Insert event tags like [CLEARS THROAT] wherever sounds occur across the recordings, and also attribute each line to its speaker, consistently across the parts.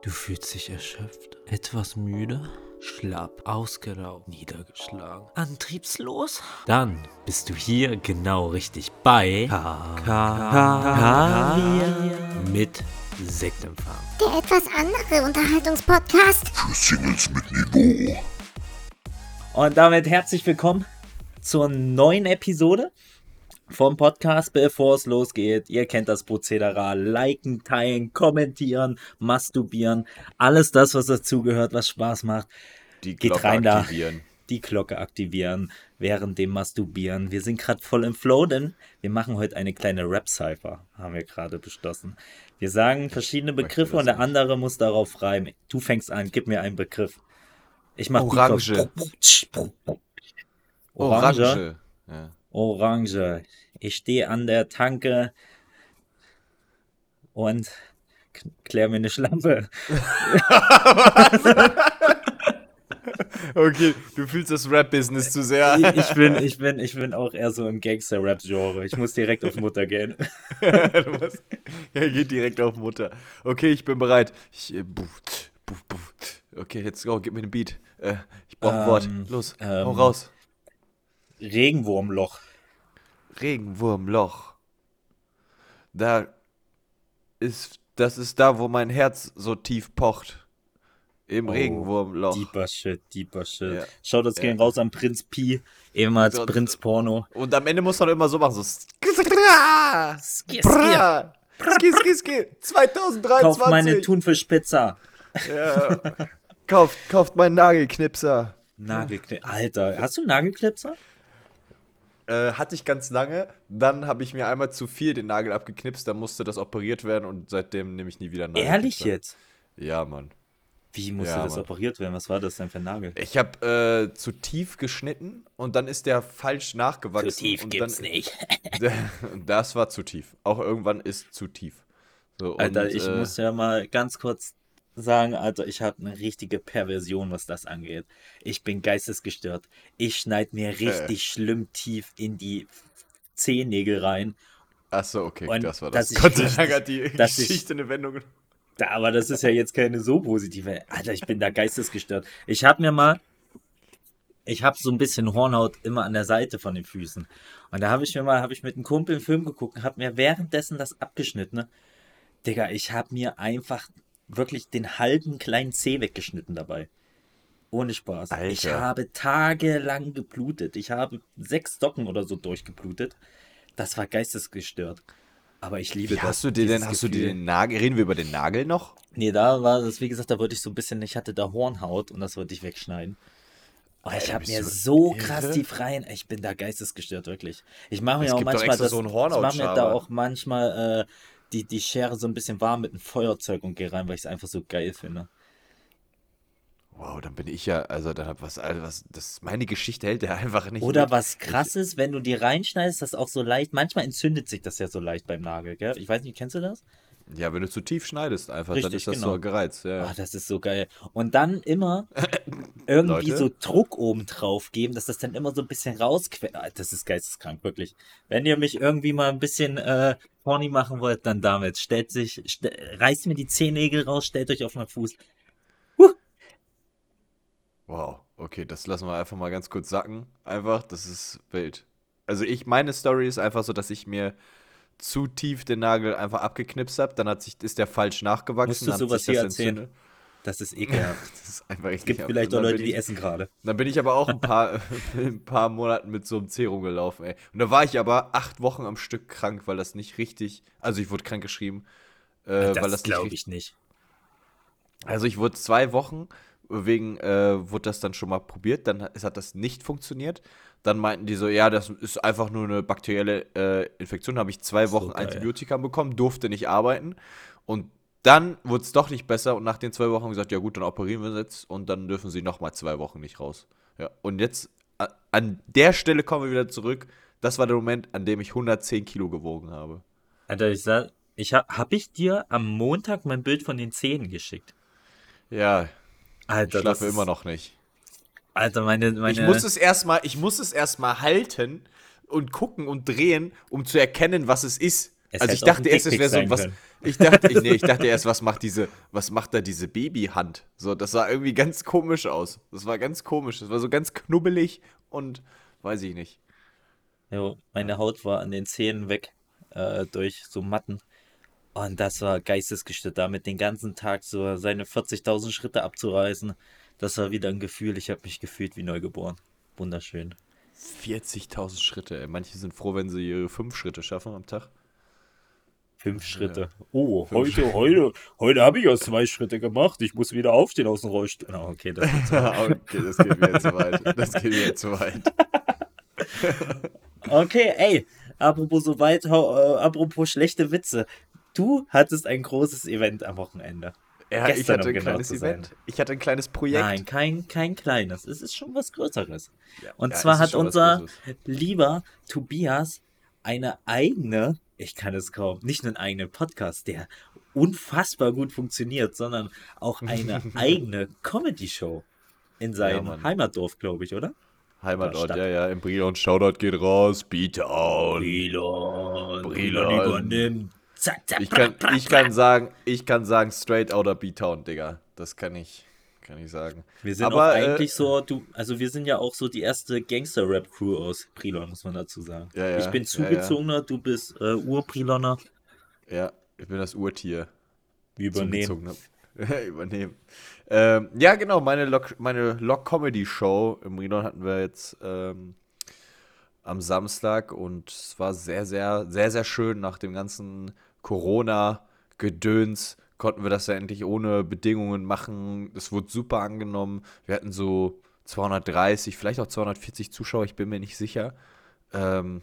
Speaker 1: Du fühlst dich erschöpft, etwas müde, schlapp, ausgelaugt, niedergeschlagen, antriebslos? Dann bist du hier genau richtig bei Kaviar mit Sektempfang.
Speaker 2: Der etwas andere Unterhaltungspodcast.
Speaker 3: Für Singles mit Niveau.
Speaker 4: Und damit herzlich willkommen zur neuen Episode vom Podcast, bevor es losgeht. Ihr kennt das Prozedere. Liken, teilen, kommentieren, masturbieren. Alles das, was dazugehört, was Spaß macht.
Speaker 5: Die
Speaker 4: Geht
Speaker 5: Glocke
Speaker 4: rein da.
Speaker 5: aktivieren.
Speaker 4: Die Glocke aktivieren während dem Masturbieren. Wir sind gerade voll im Flow, denn wir machen heute eine kleine Rap-Cypher, haben wir gerade beschlossen. Wir sagen verschiedene Begriffe und der
Speaker 5: nicht.
Speaker 4: andere muss darauf reimen. Du fängst an, gib mir einen Begriff. Ich mach
Speaker 5: Orange.
Speaker 4: Orange.
Speaker 5: Orange. Ja.
Speaker 4: Orange. Ich stehe an der Tanke und klär mir eine Schlampe. [LAUGHS]
Speaker 5: Okay, du fühlst das Rap-Business zu sehr.
Speaker 4: Ich bin, ich bin, ich bin auch eher so im Gangster-Rap-Genre. Ich muss direkt auf Mutter gehen. [LAUGHS]
Speaker 5: du musst, ja, geht direkt auf Mutter. Okay, ich bin bereit. Ich, äh, buff, buff, buff. Okay, jetzt go, gib mir den Beat. Äh, ich brauche ein Wort.
Speaker 4: Ähm,
Speaker 5: Los,
Speaker 4: ähm,
Speaker 5: hau raus.
Speaker 4: Regenwurmloch.
Speaker 5: Regenwurmloch. Da ist, das ist da, wo mein Herz so tief pocht. Im
Speaker 4: Oh,
Speaker 5: Regenwurmloch.
Speaker 4: Deeper Shit, deeper Shit.
Speaker 5: Ja.
Speaker 4: Schaut das
Speaker 5: Ja.
Speaker 4: gehen raus an Prinz Pi, ehemals
Speaker 5: So,
Speaker 4: Prinz Porno.
Speaker 5: Und am Ende muss man immer so machen, so. Bra! Ski, ski, ski. 2023.
Speaker 4: Kauf meine Thunfischpizza.
Speaker 5: Ja. kauft, kauft meinen Nagelknipser.
Speaker 4: Nagelknipser. Alter, hast du einen Nagelknipser?
Speaker 5: Äh, hatte ich ganz lange. Dann habe ich mir einmal zu viel den Nagel abgeknipst. Dann musste das operiert werden und seitdem nehme ich nie wieder einen
Speaker 4: Ehrlich jetzt?
Speaker 5: Ja, Mann.
Speaker 4: Wie musste
Speaker 5: Ja,
Speaker 4: das
Speaker 5: Mann.
Speaker 4: operiert werden? Was war das denn für ein Nagel?
Speaker 5: Ich habe äh, zu tief geschnitten und dann ist der falsch nachgewachsen. und dann,
Speaker 4: nicht. [LAUGHS]
Speaker 5: Das war zu tief. Auch irgendwann ist zu tief. So,
Speaker 4: Alter,
Speaker 5: und,
Speaker 4: ich
Speaker 5: äh,
Speaker 4: muss ja mal ganz kurz sagen, Alter, ich habe eine richtige Perversion, was das angeht. Ich bin geistesgestört. Ich schneide mir richtig schlimm tief in die Zehennägel rein.
Speaker 5: Achso, okay,
Speaker 4: Und
Speaker 5: das war das. Gott sei Dank hat die [LAUGHS]
Speaker 4: dass ich-
Speaker 5: Geschichte eine Wendung.
Speaker 4: Da, aber das ist ja jetzt keine so positive. Alter, ich bin da geistesgestört. Ich habe mir mal, ich habe so ein bisschen Hornhaut immer an der Seite von den Füßen. Und da habe ich mir mal, habe ich mit einem Kumpel einen Film geguckt und habe mir währenddessen das abgeschnitten. Ne? Digga, ich habe mir einfach wirklich den halben kleinen Zeh weggeschnitten dabei. Ohne Spaß. Ich
Speaker 5: Alter.
Speaker 4: habe tagelang geblutet. Ich habe sechs Docken oder so durchgeblutet. Das war geistesgestört. Aber ich liebe
Speaker 5: Wie
Speaker 4: das.
Speaker 5: hast du dir denn, hast du dir
Speaker 4: Gefühl.
Speaker 5: den Nagel, reden wir über den Nagel noch?
Speaker 4: Nee, da war das, wie gesagt, da wollte ich so ein bisschen, ich hatte da Hornhaut und das wollte ich wegschneiden. Aber ich habe mir so
Speaker 5: irre?
Speaker 4: krass die Freien, ich bin da geistesgestört, wirklich. Ich mache mir auch manchmal das,
Speaker 5: so
Speaker 4: ich mache mir da auch manchmal äh, die, die Schere so ein bisschen warm mit einem Feuerzeug und gehe rein, weil ich es einfach so geil finde.
Speaker 5: Wow, dann bin ich ja, also dann hab was, also was, das, meine Geschichte hält der einfach nicht.
Speaker 4: Oder
Speaker 5: mit.
Speaker 4: was krass ist, wenn du die reinschneidest, das auch so leicht, manchmal entzündet sich das ja so leicht beim Nagel, gell? Ich weiß nicht, kennst du das?
Speaker 5: Ja, wenn du zu tief schneidest einfach, dann
Speaker 4: Richtig,
Speaker 5: ist das
Speaker 4: genau.
Speaker 5: so gereizt. Ja.
Speaker 4: Ah, das ist so geil. Und dann immer [LAUGHS] irgendwie
Speaker 5: Leute?
Speaker 4: so Druck oben drauf geben, dass das dann immer so ein bisschen rausquält. Ah, Das ist geisteskrank, wirklich. Wenn ihr mich irgendwie mal ein bisschen äh, horny machen wollt, dann damit. Stellt sich, ste reißt mir die Zehennägel raus, stellt euch auf meinen Fuß.
Speaker 5: Wow, okay, das lassen wir einfach mal ganz kurz sacken. Einfach, das ist wild. Also ich, meine Story ist einfach so, dass ich mir zu tief den Nagel einfach abgeknipst habe, dann hat sich, ist der falsch nachgewachsen.
Speaker 4: Musst du sowas hier
Speaker 5: das
Speaker 4: erzählen?
Speaker 5: entzündet.
Speaker 4: Das ist ekelhaft. [LAUGHS]
Speaker 5: Das ist einfach
Speaker 4: Es gibt
Speaker 5: richtig
Speaker 4: vielleicht auch Leute,
Speaker 5: bin
Speaker 4: die
Speaker 5: ich-
Speaker 4: essen gerade.
Speaker 5: Dann bin ich aber auch ein paar, [LAUGHS] ein paar Monaten mit so einem C rumgelaufen, ey. Und da war ich aber acht Wochen am Stück krank, weil das nicht richtig, also ich wurde krank geschrieben, äh, weil
Speaker 4: Das,
Speaker 5: das nicht
Speaker 4: glaube
Speaker 5: richtig,
Speaker 4: ich nicht.
Speaker 5: also ich wurde zwei Wochen, wegen, äh, wurde das dann schon mal probiert, dann es hat das nicht funktioniert. Dann meinten die so, ja, das ist einfach nur eine bakterielle äh, Infektion. Habe ich zwei
Speaker 4: So
Speaker 5: Wochen
Speaker 4: geil.
Speaker 5: Antibiotika bekommen, durfte nicht arbeiten. Und dann wurde es doch nicht besser und nach den zwei Wochen gesagt, ja gut, dann operieren wir jetzt und dann dürfen sie nochmal zwei Wochen nicht raus. Ja, und jetzt, an der Stelle kommen wir wieder zurück. Das war der Moment, an dem ich 110 Kilo gewogen habe.
Speaker 4: Alter, ich sag, ich hab, hab ich dir am Montag mein Bild von den Zähnen geschickt?
Speaker 5: Ja, ich
Speaker 4: Alter,
Speaker 5: schlafe
Speaker 4: ist-
Speaker 5: immer noch nicht.
Speaker 4: Alter, meine, meine.
Speaker 5: Ich muss es erstmal, ich muss es erstmal halten und gucken und drehen, um zu erkennen, was es ist.
Speaker 4: Es
Speaker 5: Also ich dachte erst, es wäre so was.
Speaker 4: können.
Speaker 5: Ich dachte, ich, nee, ich dachte erst, was macht diese, was macht da diese Babyhand? So, das sah irgendwie ganz komisch aus. Das war ganz komisch. Das war so ganz knubbelig und weiß ich nicht.
Speaker 4: Jo, meine Haut war an den Zähnen weg äh, durch so Matten. Und das war geistesgestört, damit den ganzen Tag so seine 40.000 Schritte abzureißen. Das war wieder ein Gefühl, ich habe mich gefühlt wie neugeboren. Wunderschön.
Speaker 5: 40.000 Schritte. Ey. Manche sind froh, wenn sie ihre fünf Schritte schaffen am Tag.
Speaker 4: Fünf Schritte. Oh, [LAUGHS] heute, heute, heute habe ich erst zwei Schritte gemacht. Ich muss wieder aufstehen aus dem Rollstuhl. Oh, okay, das [LAUGHS] ist
Speaker 5: okay, das geht mir zu weit. Das geht mir zu weit. [LAUGHS]
Speaker 4: Okay, ey, apropos so weit, äh, apropos schlechte Witze. Du hattest ein großes Event am Wochenende.
Speaker 5: Ja, ich hatte
Speaker 4: um
Speaker 5: ein
Speaker 4: genau
Speaker 5: kleines
Speaker 4: zu sein.
Speaker 5: Event. Ich hatte ein kleines Projekt.
Speaker 4: Nein, kein, kein kleines. Es ist schon was Größeres.
Speaker 5: Ja,
Speaker 4: Und
Speaker 5: ja,
Speaker 4: zwar hat unser lieber Tobias eine eigene, ich kann es kaum, nicht nur einen eigenen Podcast, der unfassbar gut funktioniert, sondern auch eine [LAUGHS] eigene Comedy-Show in seinem. Heimatdorf, glaube ich, oder?
Speaker 5: Heimatort, ja, ja, im Brilon. Shoutout geht raus. Beatdown.
Speaker 4: Brilon.
Speaker 5: Brilon.
Speaker 4: übernimmt. Zack, zack,
Speaker 5: Ich kann, ich kann sagen, ich kann sagen, straight outer Beatown, Digga. Das kann ich, kann ich sagen.
Speaker 4: Wir sind
Speaker 5: Aber,
Speaker 4: auch
Speaker 5: äh,
Speaker 4: eigentlich so, du, also wir sind ja auch so die erste Gangster-Rap-Crew aus Prilon, muss man dazu sagen.
Speaker 5: Ja, ja,
Speaker 4: ich bin
Speaker 5: ja,
Speaker 4: zugezogener, du bist äh, Ur-Priloner.
Speaker 5: Ja, ich bin das Urtier.
Speaker 4: Wir übernehmen. [LAUGHS]
Speaker 5: Übernehmen. Ähm, ja, genau, meine Lok, meine Lok-Comedy-Show im Brilon hatten wir jetzt ähm, am Samstag und es war sehr, sehr, sehr, sehr schön nach dem ganzen Corona-Gedöns konnten wir das ja endlich ohne Bedingungen machen. Es wurde super angenommen. Wir hatten so 230, vielleicht auch 240 Zuschauer, ich bin mir nicht sicher. Ähm,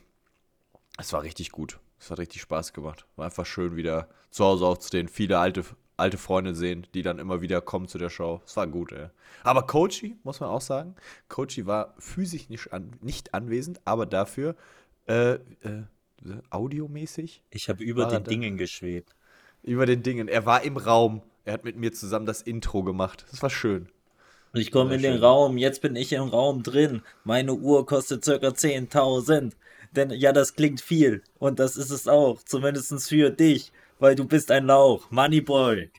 Speaker 5: es war richtig gut. Es hat richtig Spaß gemacht. War einfach schön, wieder zu Hause aufzustehen, viele alte, alte Freunde sehen, die dann immer wieder kommen zu der Show. Es war gut, ey. Aber Coachy, muss man auch sagen, Coachy war physisch nicht, an, nicht anwesend, aber dafür äh, äh, audiomäßig
Speaker 4: Ich habe über
Speaker 5: er
Speaker 4: den
Speaker 5: da?
Speaker 4: Dingen geschwebt.
Speaker 5: über den Dingen. Er war im Raum. Er hat mit mir zusammen das Intro gemacht. Das war schön.
Speaker 4: Ich komme in den
Speaker 5: schön.
Speaker 4: Raum, jetzt bin ich im Raum drin. Meine Uhr kostet circa 10.000. Denn ja, das klingt viel. Und das ist es auch. Zumindest für dich. Weil du bist ein Lauch. Moneyboy.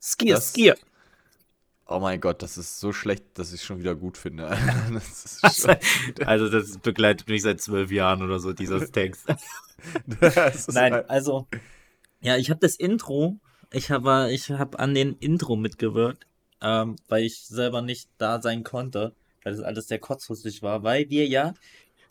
Speaker 4: Skier,
Speaker 5: Das-
Speaker 4: Skier.
Speaker 5: Oh mein Gott, das ist so schlecht, dass ich es schon wieder gut finde. [LAUGHS] Das [LAUGHS] schon,
Speaker 6: Also das begleitet mich seit zwölf Jahren oder so, dieser Text. [LAUGHS]
Speaker 4: Nein,
Speaker 5: ein-
Speaker 4: also, ja, ich habe das Intro, ich habe ich hab an den Intro mitgewirkt, ähm, weil ich selber nicht da sein konnte, weil das alles sehr kurzfristig war, weil wir ja,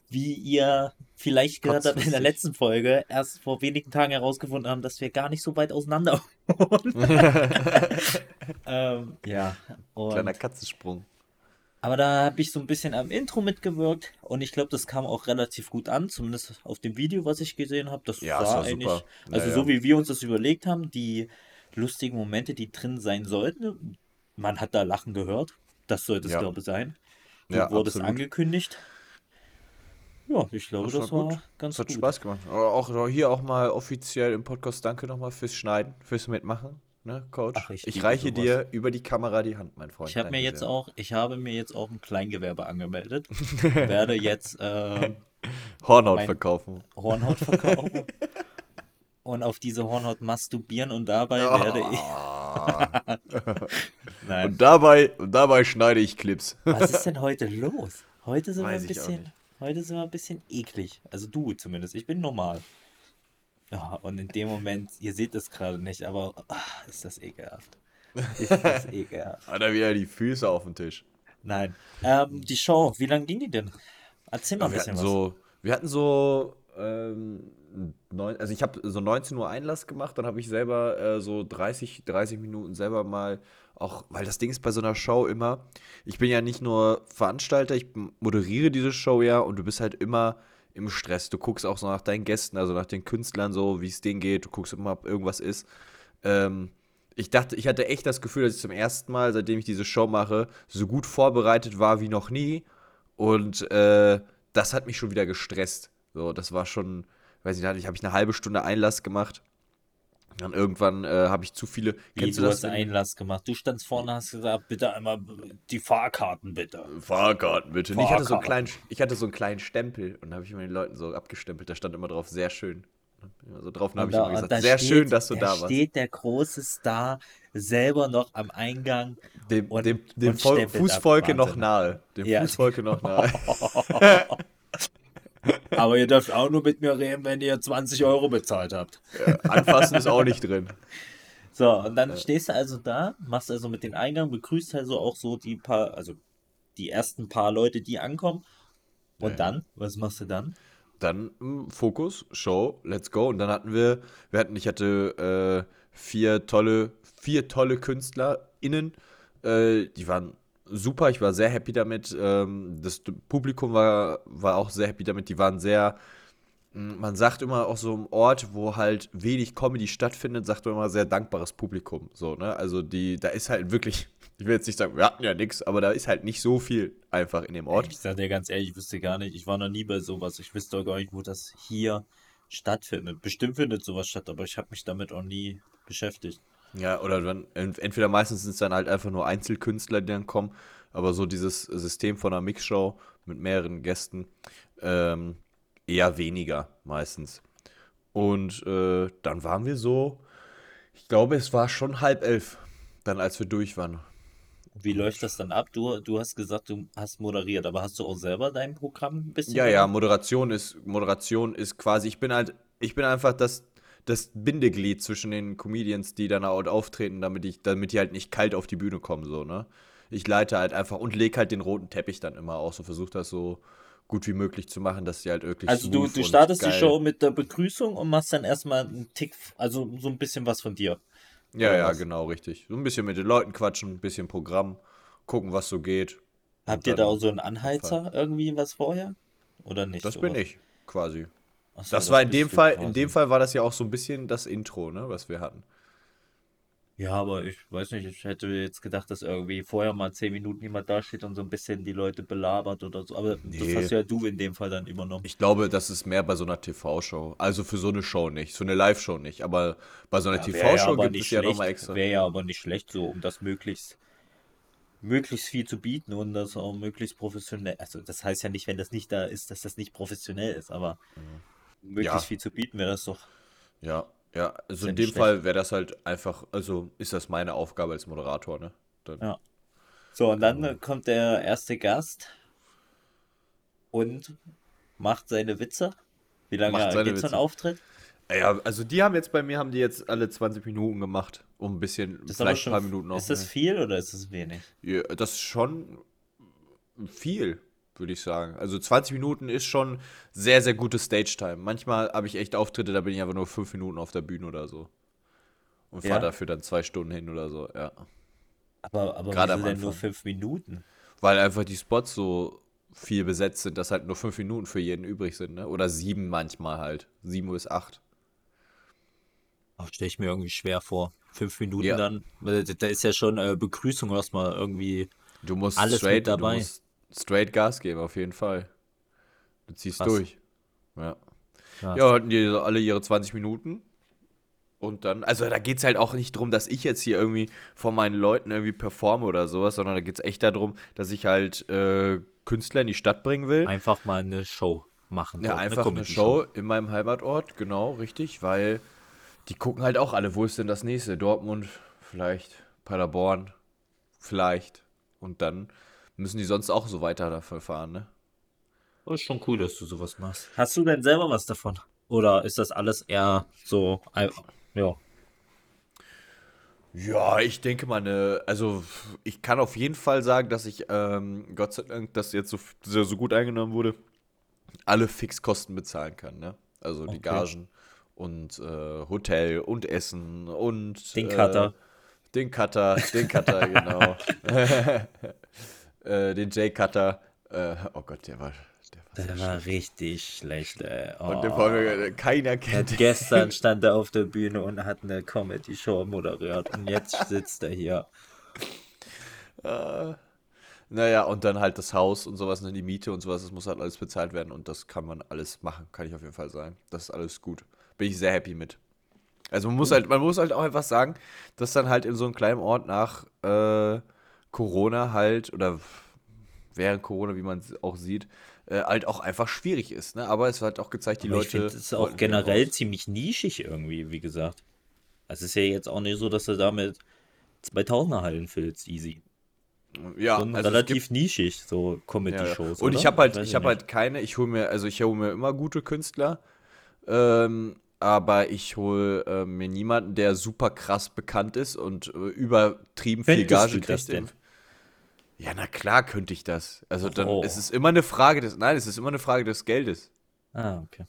Speaker 4: wie ihr vielleicht gehört habt in der letzten Folge, erst vor wenigen Tagen herausgefunden haben, dass wir gar nicht so weit auseinander [LAUGHS] [LAUGHS] ähm, ja, und
Speaker 5: Kleiner Katzensprung.
Speaker 4: aber da habe ich so ein bisschen am Intro mitgewirkt und ich glaube, das kam auch relativ gut an, zumindest auf dem Video, was ich gesehen habe. Das
Speaker 5: Ja, war
Speaker 4: eigentlich,
Speaker 5: super.
Speaker 4: Also
Speaker 5: ja.
Speaker 4: so wie wir uns das überlegt haben, die lustigen Momente, die drin sein sollten. Man hat da Lachen gehört. Das sollte es, glaube ich, sein. Du
Speaker 5: Ja,
Speaker 4: wurdest
Speaker 5: absolut.
Speaker 4: angekündigt. Ja, ich glaube,
Speaker 5: Das
Speaker 4: das,
Speaker 5: war gut.
Speaker 4: ganz
Speaker 5: Es hat
Speaker 4: gut.
Speaker 5: Spaß gemacht. Aber Auch hier auch mal offiziell im Podcast danke nochmal fürs Schneiden, fürs Mitmachen, ne, Coach?
Speaker 4: Ach, ich
Speaker 5: ich reiche
Speaker 4: sowas.
Speaker 5: dir über die Kamera die Hand, mein Freund.
Speaker 4: Ich habe mir jetzt
Speaker 5: sehr.
Speaker 4: auch, ich habe mir jetzt auch ein Kleingewerbe angemeldet. [LAUGHS] werde jetzt äh,
Speaker 5: Hornhaut verkaufen.
Speaker 4: Hornhaut verkaufen. [LAUGHS] und auf diese Hornhaut masturbieren und dabei werde ich. [LAUGHS]
Speaker 5: Und dabei, und dabei schneide ich Clips.
Speaker 4: Was ist denn heute los? Heute sind
Speaker 5: Weiß
Speaker 4: wir ein bisschen. Heute sind wir ein bisschen eklig. Also du zumindest. Ich bin normal. Ja, und in dem Moment, ihr seht es gerade nicht, aber ah, ist das ekelhaft. Ist das [LAUGHS] ekelhaft.
Speaker 5: Hat er wieder die Füße auf den Tisch.
Speaker 4: Nein. Ähm, die Show, wie lange ging die denn? Erzähl mal ein
Speaker 5: wir
Speaker 4: bisschen was.
Speaker 5: so, wir hatten so, ähm, neun, also ich habe so 19 Uhr Einlass gemacht, dann habe ich selber äh, so 30, 30 Minuten selber mal auch, weil das Ding ist bei so einer Show immer, ich bin ja nicht nur Veranstalter, ich moderiere diese Show ja und du bist halt immer im Stress. Du guckst auch so nach deinen Gästen, also nach den Künstlern so, wie es denen geht, du guckst immer, ob irgendwas ist. Ähm, ich dachte, ich hatte echt das Gefühl, dass ich zum ersten Mal, seitdem ich diese Show mache, so gut vorbereitet war wie noch nie. Und äh, das hat mich schon wieder gestresst. So, das war schon, weiß nicht, da habe ich eine halbe Stunde Einlass gemacht. Dann irgendwann äh, habe ich zu viele.
Speaker 4: Wie,
Speaker 5: Kennst
Speaker 4: du
Speaker 5: du
Speaker 4: hast
Speaker 5: das? denn?
Speaker 4: Einlass gemacht. Du standst vorne hast gesagt, bitte einmal die Fahrkarten bitte.
Speaker 5: Fahrkarten bitte. Nee, ich, hatte so einen
Speaker 4: Fahrkarten.
Speaker 5: kleinen, ich hatte so einen kleinen Stempel und da habe ich mir den Leuten so abgestempelt. Da stand immer drauf, sehr schön. Also drauf habe ich
Speaker 4: da-
Speaker 5: immer gesagt,
Speaker 4: da
Speaker 5: sehr
Speaker 4: steht-
Speaker 5: schön, dass du da warst.
Speaker 4: steht der große Star selber noch am Eingang.
Speaker 5: Dem,
Speaker 4: und-
Speaker 5: dem, dem
Speaker 4: und.
Speaker 5: Fußvolke noch nahe. Dem
Speaker 4: Ja.
Speaker 5: Fußvolke noch nahe. [LAUGHS] [LAUGHS]
Speaker 4: Aber ihr dürft auch nur mit mir reden, wenn ihr 20 Euro bezahlt habt.
Speaker 5: Anfassen ist auch nicht drin.
Speaker 4: So, und dann stehst du also da, machst also mit den Eingang, begrüßt also auch so die paar, also die ersten paar Leute, die ankommen. Und
Speaker 5: Ja.
Speaker 4: dann, was machst du dann?
Speaker 5: Dann mm, Fokus, Show, let's go. Und dann hatten wir, wir hatten, ich hatte äh, vier tolle, vier tolle KünstlerInnen. Äh, die waren super, ich war sehr happy damit. Ähm, das Publikum war, war auch sehr happy damit. Die waren sehr, mm, man sagt immer auch so im Ort, wo halt wenig Comedy stattfindet, sagt man immer sehr dankbares Publikum. So, ne? Also die, da ist halt wirklich, ich will jetzt nicht sagen, wir hatten ja nichts, aber da ist halt nicht so viel einfach in dem Ort.
Speaker 4: Ich sag dir ganz ehrlich, ich wüsste gar nicht, ich war noch nie bei sowas. Ich wüsste auch gar nicht, wo das hier stattfindet. Bestimmt findet sowas statt, aber ich habe mich damit auch nie beschäftigt.
Speaker 5: Ja, oder dann, ent- entweder meistens sind es dann halt einfach nur Einzelkünstler, die dann kommen, aber so dieses System von einer Mixshow mit mehreren Gästen ähm, eher weniger meistens. Und äh, dann waren wir so, ich glaube, es war schon halb elf, dann als wir durch waren.
Speaker 4: Wie läuft das dann ab? Du, du hast gesagt, du hast moderiert, aber hast du auch selber dein Programm ein bisschen?
Speaker 5: Ja, ja,
Speaker 4: gemacht?
Speaker 5: Moderation ist, Moderation ist quasi, ich bin halt, ich bin einfach das, das Bindeglied zwischen den Comedians, die dann auch auftreten, damit ich, damit die halt nicht kalt auf die Bühne kommen, so, ne? Ich leite halt einfach und leg halt den roten Teppich dann immer aus und versuche das so gut wie möglich zu machen, dass die halt wirklich
Speaker 4: Also du, du startest die Show mit der Begrüßung und machst dann erstmal einen Tick, also so ein bisschen was von dir.
Speaker 5: Ja, ja,
Speaker 4: was?
Speaker 5: genau, richtig. So ein bisschen mit den Leuten quatschen, ein bisschen Programm, gucken, was so geht.
Speaker 4: Habt ihr da auch so einen Anheizer irgendwie was vorher? Oder nicht?
Speaker 5: Das
Speaker 4: sowas?
Speaker 5: bin ich, quasi.
Speaker 4: So,
Speaker 5: Das war in dem Fall, in
Speaker 4: quasi.
Speaker 5: dem Fall war das ja auch so ein bisschen das Intro, ne, was wir hatten.
Speaker 4: Ja, aber ich weiß nicht, ich hätte jetzt gedacht, dass irgendwie vorher mal zehn Minuten jemand dasteht und so ein bisschen die Leute belabert oder so. Aber das
Speaker 5: Nee.
Speaker 4: hast ja du in dem Fall dann übernommen.
Speaker 5: Ich glaube, das ist mehr bei so einer TV-Show. Also für so eine Show nicht, so eine Live-Show nicht. Aber bei so einer
Speaker 4: Ja, ja
Speaker 5: TV-Show
Speaker 4: aber
Speaker 5: gibt
Speaker 4: nicht
Speaker 5: es ja
Speaker 4: schlecht,
Speaker 5: nochmal extra.
Speaker 4: Wäre ja aber nicht schlecht, so um das möglichst, möglichst viel zu bieten und das auch möglichst professionell. Also das heißt ja nicht, wenn das nicht da ist, dass das nicht professionell ist, aber möglichst
Speaker 5: Ja.
Speaker 4: viel zu bieten wäre das doch.
Speaker 5: Ja, ja. Also in dem Fall wäre das halt einfach, also ist das meine Aufgabe als Moderator, ne? Dann,
Speaker 4: Ja. So, und dann äh, kommt der erste Gast und macht seine Witze. Wie lange geht so ein. Auftritt?
Speaker 5: Ja, also die haben jetzt bei mir, haben die jetzt alle 20 Minuten gemacht, um ein bisschen,
Speaker 4: Das
Speaker 5: vielleicht ein paar Minuten auch.
Speaker 4: ist das viel oder ist das wenig?
Speaker 5: Ja, das ist schon viel, würde ich sagen. Also 20 Minuten ist schon sehr, sehr gute Stage-Time. Manchmal habe ich echt Auftritte, da bin ich einfach nur 5 Minuten auf der Bühne oder so. Und fahre
Speaker 4: Ja?
Speaker 5: dafür dann zwei Stunden hin oder so, ja.
Speaker 4: Aber, aber
Speaker 5: Gerade
Speaker 4: wieso denn nur fünf Minuten?
Speaker 5: Weil einfach die Spots so viel besetzt sind, dass halt nur 5 Minuten für jeden übrig sind, ne? Oder sieben manchmal halt. Sieben bis acht.
Speaker 4: Stelle ich mir irgendwie schwer vor. Fünf Minuten
Speaker 5: Ja.
Speaker 4: dann. Da ist ja schon äh, Begrüßung erstmal irgendwie.
Speaker 5: Du musst
Speaker 4: Alles
Speaker 5: straight,
Speaker 4: mit dabei.
Speaker 5: Du musst straight Gas geben, auf jeden Fall. Du ziehst
Speaker 4: Krass.
Speaker 5: durch. Ja.
Speaker 4: Krass.
Speaker 5: Ja, hatten die alle ihre 20 Minuten. Und dann, also da geht es halt auch nicht darum, dass ich jetzt hier irgendwie vor meinen Leuten irgendwie performe oder sowas, sondern da geht es echt darum, dass ich halt äh, Künstler in die Stadt bringen will.
Speaker 4: Einfach mal eine Show machen.
Speaker 5: Ja,
Speaker 4: so,
Speaker 5: einfach eine
Speaker 4: Comedy-Show.
Speaker 5: Show in meinem Heimatort, genau, richtig, weil die gucken halt auch alle, wo ist denn das nächste? Dortmund, vielleicht, Paderborn, vielleicht. Und dann müssen die sonst auch so weiter dafür fahren, ne?
Speaker 4: Oh, ist schon cool, dass du sowas machst. Hast du denn selber was davon? Oder ist das alles eher so, äh, ja.
Speaker 5: Ja, ich denke mal, ne, also ich kann auf jeden Fall sagen, dass ich, ähm, Gott sei Dank, dass jetzt so, so, so gut eingenommen wurde, alle Fixkosten bezahlen kann, ne? Also die
Speaker 4: Okay.
Speaker 5: Gagen und äh, Hotel und Essen und
Speaker 4: Den
Speaker 5: äh,
Speaker 4: Cutter.
Speaker 5: Den Cutter, den Cutter, [LAUGHS] genau. [LAUGHS] äh, den J-Cutter. Äh, oh Gott, der war, der war
Speaker 4: Der war richtig schlecht, ey.
Speaker 5: Und
Speaker 4: Oh.
Speaker 5: Folge, keiner kennt den.
Speaker 4: Gestern [LAUGHS] stand er auf der Bühne und hat eine Comedy-Show moderiert und jetzt sitzt er hier.
Speaker 5: Äh, naja, und dann halt das Haus und sowas, ne, die Miete und sowas, das muss halt alles bezahlt werden und das kann man alles machen, kann ich auf jeden Fall sagen. Das ist alles gut. Bin ich sehr happy mit. Also man muss halt, man muss halt auch einfach sagen, dass dann halt in so einem kleinen Ort nach äh, Corona halt, oder während Corona, wie man es auch sieht, äh, halt auch einfach schwierig ist. Ne? Aber es hat auch gezeigt, die
Speaker 4: Aber
Speaker 5: Leute.
Speaker 4: ich finde, es ist auch generell ziemlich nischig irgendwie, wie gesagt. Es ist ja jetzt auch nicht so, dass du damit 2000er Hallen füllst, easy.
Speaker 5: Ja,
Speaker 4: Schon
Speaker 5: also
Speaker 4: relativ nischig, so
Speaker 5: Ja, ja.
Speaker 4: Comedy-Shows.
Speaker 5: Und ich
Speaker 4: oder?
Speaker 5: habe halt, ich habe halt keine, ich hole mir, also ich hole mir immer gute Künstler, ähm, aber ich hole äh, mir niemanden, der super krass bekannt ist und äh, übertrieben viel Gage kriegt. Ja, na klar könnte ich das. Also dann
Speaker 4: Oh.
Speaker 5: es ist immer eine Frage des, nein, es ist immer eine Frage des Geldes.
Speaker 4: Ah, okay.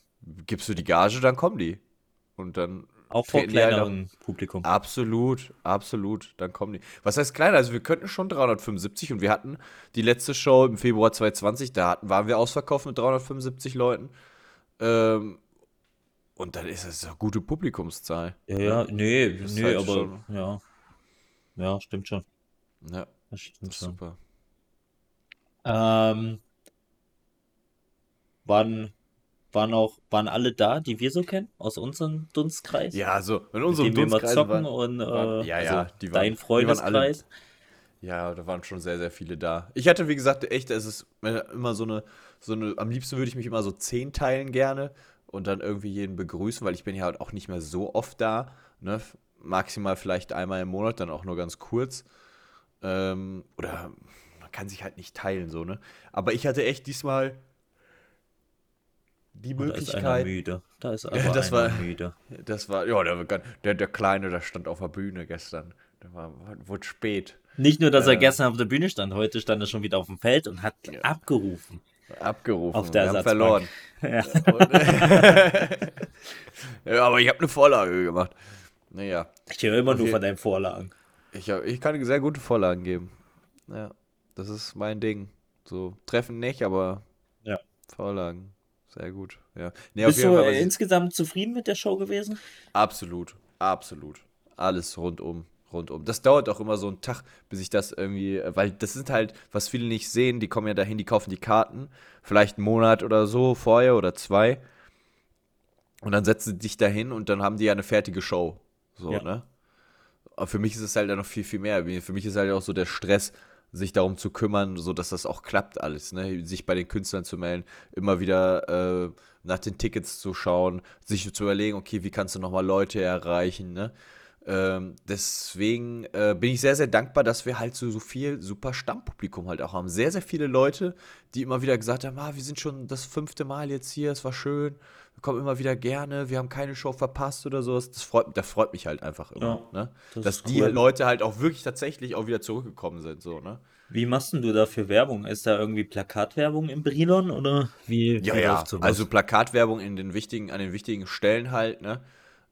Speaker 5: Gibst du die Gage, dann kommen die. Und dann
Speaker 4: Auch vor
Speaker 5: halt
Speaker 4: kleinerem Publikum.
Speaker 5: Absolut, absolut. Dann kommen die. Was heißt kleiner? Also wir könnten schon 375 und wir hatten die letzte Show im Februar 2020, da hatten, waren wir ausverkauft mit 375 Leuten. Ähm, und dann ist das eine gute Publikumszahl.
Speaker 4: Ja, ja, nee,
Speaker 5: Ist
Speaker 4: nee,
Speaker 5: halt
Speaker 4: aber
Speaker 5: schon-
Speaker 4: ja. Ja, stimmt schon.
Speaker 5: Ja,
Speaker 4: Das stimmt schon.
Speaker 5: super.
Speaker 4: Ähm, waren, waren auch, waren alle da, die wir so kennen, aus unserem Dunstkreis?
Speaker 5: Ja, also in unserem
Speaker 4: wir
Speaker 5: Dunstkreis
Speaker 4: zocken
Speaker 5: waren,
Speaker 4: und äh,
Speaker 5: waren- ja, ja,
Speaker 4: also
Speaker 5: die waren-
Speaker 4: dein
Speaker 5: die waren alle-
Speaker 4: Freundeskreis.
Speaker 5: Ja, da waren schon sehr, sehr viele da. Ich hatte, wie gesagt, echt, es ist immer so eine, so eine, am liebsten würde ich mich immer so zehn teilen gerne und dann irgendwie jeden begrüßen, weil ich bin ja halt auch nicht mehr so oft da, ne? Maximal vielleicht einmal im Monat, dann auch nur ganz kurz. Ähm, oder man kann sich halt nicht teilen, so, ne? Aber ich hatte echt diesmal die
Speaker 4: Oh, da ist einer
Speaker 5: Möglichkeit.
Speaker 4: müde. Da ist [LAUGHS] aber
Speaker 5: Ja, das
Speaker 4: einer
Speaker 5: war-
Speaker 4: müde.
Speaker 5: Das war, ja, der, der, der Kleine, der stand auf der Bühne gestern. Der war, wurde spät.
Speaker 4: Nicht nur, dass er
Speaker 5: Äh.
Speaker 4: gestern auf der Bühne stand, heute stand er schon wieder auf dem Feld und hat abgerufen.
Speaker 5: Abgerufen.
Speaker 4: Auf der
Speaker 5: Wir haben verloren. [LAUGHS]
Speaker 4: Ja. [LAUGHS]
Speaker 5: ja, aber ich habe eine Vorlage gemacht. Naja,
Speaker 4: Ich höre immer nur
Speaker 5: Okay.
Speaker 4: von deinen Vorlagen.
Speaker 5: ich, hab, ich kann sehr gute Vorlagen geben. Ja, das ist mein Ding. So, treffen nicht, aber
Speaker 4: Ja.
Speaker 5: Vorlagen. Sehr gut. Ja. Nee,
Speaker 4: Bist du
Speaker 5: was
Speaker 4: äh, insgesamt zufrieden mit der Show gewesen?
Speaker 5: Absolut, absolut. Alles rundum, rundum. Das dauert auch immer so einen Tag, bis ich das irgendwie, weil das sind halt, was viele nicht sehen, die kommen ja dahin, die kaufen die Karten, vielleicht einen Monat oder so vorher oder zwei. Und dann setzen sie sich dahin und dann haben die ja eine fertige Show. So,
Speaker 4: Ja.
Speaker 5: ne? Aber für mich ist es halt dann noch viel, viel mehr. Für mich ist halt auch so der Stress, sich darum zu kümmern, so dass das auch klappt alles, ne? Sich bei den Künstlern zu melden, immer wieder äh, nach den Tickets zu schauen, sich zu überlegen, okay, wie kannst du nochmal Leute erreichen, ne? Ähm, deswegen äh, bin ich sehr, sehr dankbar, dass wir halt so, so viel super Stammpublikum halt auch haben. Sehr, sehr viele Leute, die immer wieder gesagt haben, ah, wir sind schon das fünfte Mal jetzt hier, es war schön, wir kommen immer wieder gerne, wir haben keine Show verpasst oder sowas. Das freut, das freut mich halt einfach immer,
Speaker 4: Ja,
Speaker 5: ne?
Speaker 4: das
Speaker 5: Dass die
Speaker 4: cool.
Speaker 5: Leute halt auch wirklich tatsächlich auch wieder zurückgekommen sind, so, ne?
Speaker 4: Wie machst du da für Werbung? Ist da irgendwie Plakatwerbung im Brilon oder wie,
Speaker 5: Ja, ja. Also Plakatwerbung in den wichtigen, an den wichtigen Stellen halt, ne?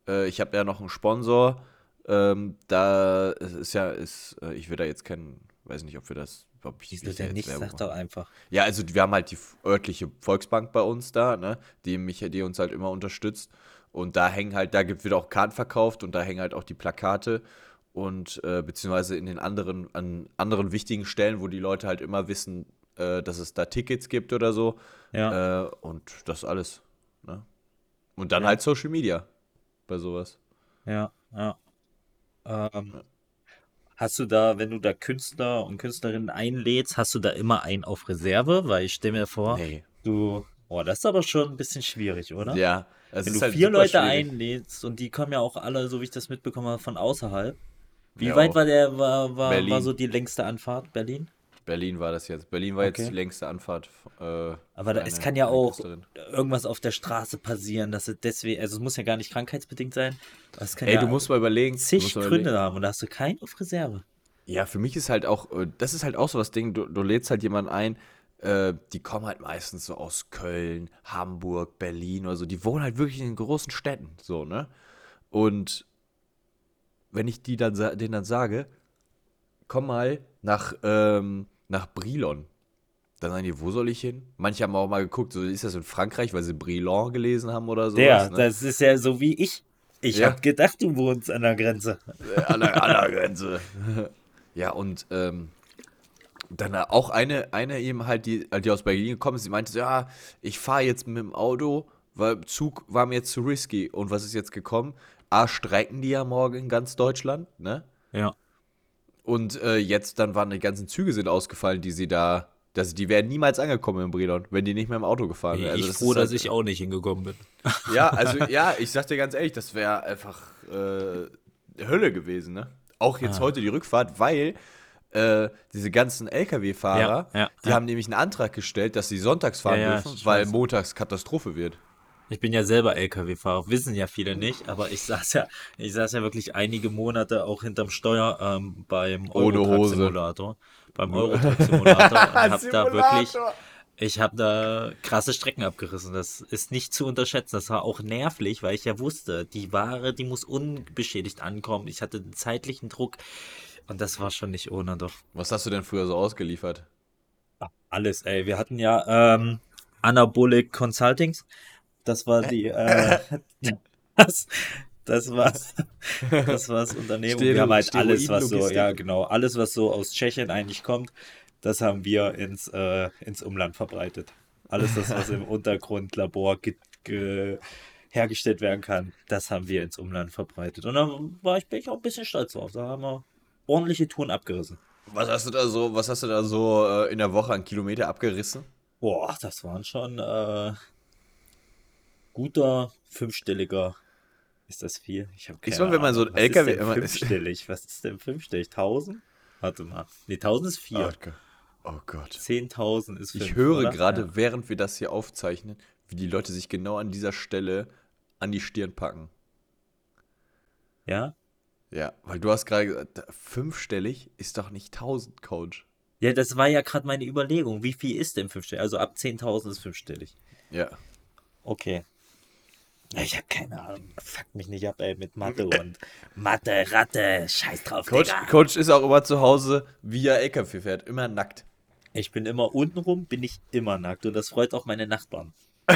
Speaker 5: Äh, ich habe ja noch einen Sponsor. Ähm, da ist ja, ist, äh, ich will da jetzt kennen, weiß nicht, ob wir das, ob ich
Speaker 4: Wieso denn nicht? Sag doch einfach.
Speaker 5: Ja, also wir haben halt die örtliche Volksbank bei uns da, ne? Die mich, die uns halt immer unterstützt. Und da hängen halt, da gibt, wird auch Karten verkauft und da hängen halt auch die Plakate und äh, beziehungsweise in den anderen, an anderen wichtigen Stellen, wo die Leute halt immer wissen, äh, dass es da Tickets gibt oder so.
Speaker 4: Ja.
Speaker 5: Äh, und das alles. Ne? Und dann
Speaker 4: Ja.
Speaker 5: halt Social Media bei sowas.
Speaker 4: Ja, ja. Ähm, hast du da, wenn du da Künstler und Künstlerinnen einlädst, hast du da immer einen auf Reserve? Weil ich stelle mir vor,
Speaker 5: Nee.
Speaker 4: du, oh, das ist aber schon ein bisschen schwierig, oder?
Speaker 5: Ja.
Speaker 4: Wenn du
Speaker 5: halt
Speaker 4: vier Leute
Speaker 5: schwierig.
Speaker 4: einlädst und die kommen ja auch alle, so wie ich das mitbekommen habe, von außerhalb. Wie
Speaker 5: Ja,
Speaker 4: weit war der, war, war, war so die längste Anfahrt, Berlin?
Speaker 5: Berlin war das jetzt. Berlin war jetzt
Speaker 4: Okay.
Speaker 5: die längste Anfahrt. Äh,
Speaker 4: Aber da, es kann ja auch irgendwas auf der Straße passieren, dass es deswegen, also es muss ja gar nicht krankheitsbedingt sein. aber Es kann
Speaker 5: Ey,
Speaker 4: ja
Speaker 5: du musst mal überlegen.
Speaker 4: zig Gründe
Speaker 5: überlegen.
Speaker 4: haben und da hast du keinen auf Reserve.
Speaker 5: Ja, für mich ist halt auch, äh, das ist halt auch so das Ding, du, du lädst halt jemanden ein, äh, die kommen halt meistens so aus Köln, Hamburg, Berlin oder so, die wohnen halt wirklich in großen Städten, so, ne? Und wenn ich die dann, denen dann sage, komm mal nach, ähm, nach Brilon, dann sagen die, wo soll ich hin? Manche haben auch mal geguckt, so ist das in Frankreich, weil sie Brilon gelesen haben oder so.
Speaker 4: Der,
Speaker 5: ne?
Speaker 4: das ist ja so wie ich. Ich
Speaker 5: Ja.
Speaker 4: hab gedacht, du wohnst an der Grenze.
Speaker 5: Äh, an der, an der Grenze. [LAUGHS] ja, und ähm, dann auch eine, eine eben halt, die, die aus Berlin gekommen ist, die meinte, so, ja, ich fahre jetzt mit dem Auto, weil Zug war mir jetzt zu risky. Und was ist jetzt gekommen? A, streiken die ja morgen in ganz Deutschland, ne?
Speaker 4: Ja.
Speaker 5: Und äh, jetzt dann waren die ganzen Züge sind ausgefallen, die sie da, Das, die wären niemals angekommen in Brilon, wenn die nicht mehr im Auto gefahren wären.
Speaker 4: ich
Speaker 5: Also das
Speaker 4: froh, dass
Speaker 5: halt-
Speaker 4: ich auch nicht hingekommen bin. [LAUGHS]
Speaker 5: Ja, also ja, ich sag dir ganz ehrlich, das wäre einfach äh, Hölle gewesen, ne? Auch jetzt
Speaker 4: Ah.
Speaker 5: heute die Rückfahrt, weil äh, diese ganzen LKW-Fahrer,
Speaker 4: Ja, ja,
Speaker 5: die
Speaker 4: ja.
Speaker 5: haben nämlich einen Antrag gestellt, dass sie sonntags fahren dürfen,
Speaker 4: ich
Speaker 5: weil montags Katastrophe wird.
Speaker 4: Ich bin ja selber LKW-Fahrer, wissen ja viele nicht, aber ich saß ja, ich saß ja wirklich einige Monate auch hinterm Steuer ähm, beim
Speaker 5: Ohne Hose.
Speaker 4: Eurotruck-Simulator. Beim Eurotruck-Simulator [LAUGHS] und hab da wirklich, ich habe da krasse Strecken abgerissen. Das ist nicht zu unterschätzen. Das war auch nervlich, weil ich ja wusste, die Ware, die muss unbeschädigt ankommen. Ich hatte den zeitlichen Druck und das war schon nicht ohne doch.
Speaker 5: Was hast du denn früher so ausgeliefert?
Speaker 4: Alles, ey. Wir hatten ja ähm, Anabolic Consultings. Das war die, äh, [LAUGHS] das, das war, [LAUGHS] das war das Unternehmen. Und
Speaker 5: Stero-
Speaker 4: wir haben halt alles, was so, ja genau, alles, was so aus Tschechien eigentlich kommt, das haben wir ins, äh, ins Umland verbreitet. Alles das, was im [LAUGHS] Untergrundlabor ge ge hergestellt werden kann, das haben wir ins Umland verbreitet. Und da war ich, bin ich auch ein bisschen stolz drauf. Da haben wir ordentliche Touren abgerissen.
Speaker 5: Was hast du da so, was hast du da so äh, in der Woche an Kilometer abgerissen?
Speaker 4: Boah, das waren schon äh, guter fünfstelliger. Ist das viel? Ich habe
Speaker 5: Ich sag, wenn man so ein
Speaker 4: Was
Speaker 5: LKW
Speaker 4: ist denn fünfstellig. Was ist denn fünfstellig? 1000? Warte mal. Nee, 1000 ist 4.
Speaker 5: Gott. Oh Gott.
Speaker 4: 10.000 ist 5.
Speaker 5: Ich höre gerade,
Speaker 4: Ja.
Speaker 5: während wir das hier aufzeichnen, wie die Leute sich genau an dieser Stelle an die Stirn packen.
Speaker 4: ja?
Speaker 5: Ja, weil du hast gerade gesagt, fünfstellig ist doch nicht 1000, Coach.
Speaker 4: Ja, das war ja gerade meine Überlegung. Wie viel ist denn fünfstellig? Also ab 10.000 ist fünfstellig.
Speaker 5: Ja.
Speaker 4: Okay. Ich habe keine Ahnung. Fuck mich nicht ab, ey, mit Mathe [LAUGHS] und Mathe, Ratte. Scheiß drauf,
Speaker 5: Coach,
Speaker 4: Digga.
Speaker 5: Coach ist auch immer zu Hause, wie er LKW fährt, immer nackt.
Speaker 4: Ich bin immer untenrum, bin ich immer nackt und das freut auch meine Nachbarn. [LAUGHS]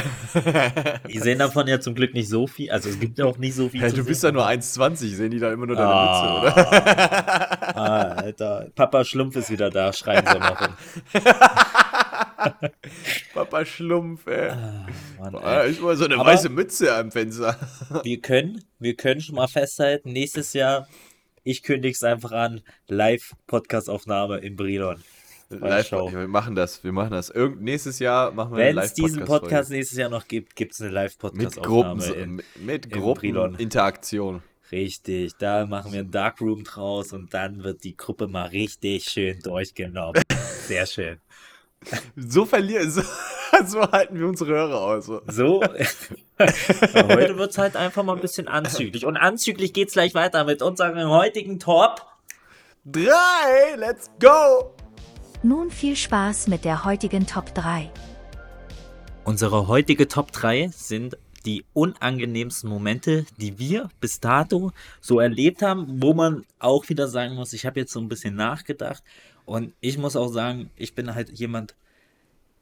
Speaker 4: Die sehen davon ja zum Glück nicht so viel, also es gibt ja auch nicht so viel
Speaker 5: Hey, du bist ja nur 1,20, sehen die da immer nur deine
Speaker 4: Ah.
Speaker 5: Mütze, oder?
Speaker 4: Ah, Alter, Papa Schlumpf ist wieder da, schreien sie immer rum. [LAUGHS] [LAUGHS]
Speaker 5: Papa Schlumpf, ey.
Speaker 4: Mann,
Speaker 5: Ah,
Speaker 4: ey.
Speaker 5: ich mal so eine
Speaker 4: Aber-
Speaker 5: weiße Mütze am Fenster. [LAUGHS]
Speaker 4: Wir können, wir können schon mal festhalten, nächstes Jahr, ich kündige es einfach an, Live-Podcast-Aufnahme in Brilon.
Speaker 5: Live,
Speaker 4: Show.
Speaker 5: wir machen das, wir machen das. Irgend, nächstes Jahr machen wir
Speaker 4: Wenn es diesen. Podcast nächstes Jahr noch gibt, gibt es eine
Speaker 5: mit
Speaker 4: Live-Podcast-Aufnahme.
Speaker 5: Gruppen,
Speaker 4: in-
Speaker 5: mit, mit. Gruppeninteraktion.
Speaker 4: Richtig, da machen wir ein Darkroom draus und dann wird die Gruppe mal richtig schön durchgenommen. [LAUGHS] Sehr schön.
Speaker 5: So verlieren, so, [LAUGHS] so halten wir unsere Hörer aus. So. [LAUGHS]
Speaker 4: So, heute wird es halt einfach mal ein bisschen anzüglich. Und anzüglich geht es gleich weiter mit unserem heutigen Top.
Speaker 5: Drei, let's go!
Speaker 7: Nun viel Spaß mit der heutigen Top 3.
Speaker 4: Unsere heutige Top 3 sind die unangenehmsten Momente, die wir bis dato so erlebt haben, wo man auch wieder sagen muss, ich habe jetzt so ein bisschen nachgedacht und ich muss auch sagen, ich bin halt jemand,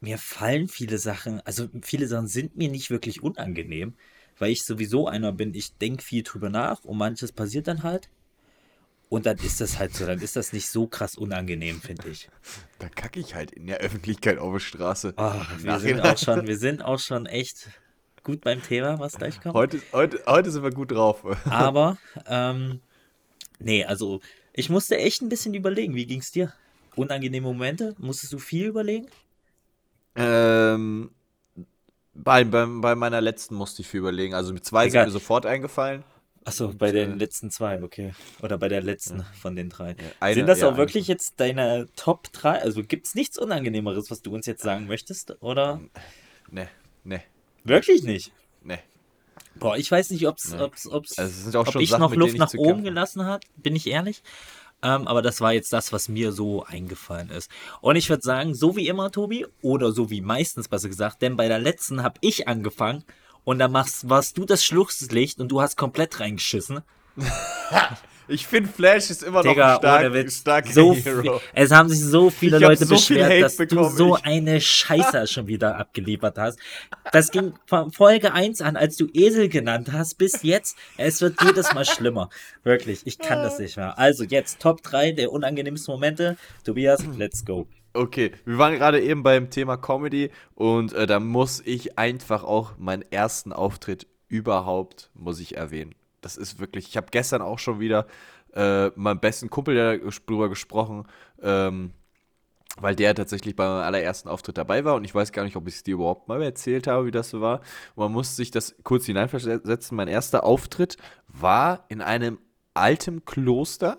Speaker 4: mir fallen viele Sachen, also viele Sachen sind mir nicht wirklich unangenehm, weil ich sowieso einer bin, ich denke viel drüber nach und manches passiert dann halt. Und dann ist das halt so, dann ist das nicht so krass unangenehm, finde ich.
Speaker 5: Da kacke ich halt in der Öffentlichkeit auf der Straße.
Speaker 4: Oh, wir, sind auch schon, wir sind auch schon echt gut beim Thema, was gleich kommt.
Speaker 5: Heute, heute, heute sind wir gut drauf.
Speaker 4: Aber, ähm, nee, also ich musste echt ein bisschen überlegen. Wie ging's dir? Unangenehme Momente? Musstest du viel überlegen?
Speaker 5: ähm, bei, bei, bei meiner letzten musste ich viel überlegen. Also mit zwei
Speaker 4: Egal.
Speaker 5: sind mir sofort eingefallen.
Speaker 4: Achso, bei den letzten zwei, okay. Oder bei der letzten von den drei.
Speaker 5: eine-
Speaker 4: Sind das
Speaker 5: ja,
Speaker 4: auch wirklich jetzt deine Top 3? Also gibt's nichts Unangenehmeres, was du uns jetzt sagen möchtest? Oder?
Speaker 5: Ne, ne,
Speaker 4: Wirklich nicht?
Speaker 5: ne.
Speaker 4: Boah, ich weiß nicht, ob's,
Speaker 5: Nee.
Speaker 4: ob's, ob's,
Speaker 5: Also es sind auch
Speaker 4: ob
Speaker 5: schon
Speaker 4: ich
Speaker 5: Sachen,
Speaker 4: noch Luft nach oben gelassen hat, bin ich ehrlich. Ähm, aber das war jetzt das, was mir so eingefallen ist. Und ich würde sagen, so wie immer, Tobi, oder so wie meistens besser gesagt, denn bei der letzten habe ich angefangen und dann machst, warst du das Schlusslicht und du hast komplett reingeschissen. [LAUGHS]
Speaker 5: Ich finde Flash ist immer noch
Speaker 4: Digga,
Speaker 5: ein stark,
Speaker 4: Witz.
Speaker 5: starker
Speaker 4: So
Speaker 5: Hero.
Speaker 4: viel, es haben sich so viele
Speaker 5: Ich
Speaker 4: Leute
Speaker 5: so
Speaker 4: beschwert, dass
Speaker 5: bekommen,
Speaker 4: du so
Speaker 5: ich-
Speaker 4: eine [LAUGHS] Scheiße schon wieder abgeliefert hast. Das ging von Folge 1 an, als du Esel genannt hast, bis jetzt. Es wird jedes Mal [LAUGHS] schlimmer. Wirklich, ich kann das nicht mehr. Also jetzt Top 3 der unangenehmsten Momente. Tobias, let's go.
Speaker 5: Okay, wir waren gerade eben beim Thema Comedy und äh, da muss ich einfach auch meinen ersten Auftritt überhaupt, muss ich erwähnen. Das ist wirklich, ich habe gestern auch schon wieder äh, meinem besten Kumpel drüber gesprochen, ähm, weil der tatsächlich bei meinem allerersten Auftritt dabei war und ich weiß gar nicht, ob ich es dir überhaupt mal erzählt habe, wie das so war. Man musste sich das kurz hineinversetzen. Mein erster Auftritt war in einem alten Kloster,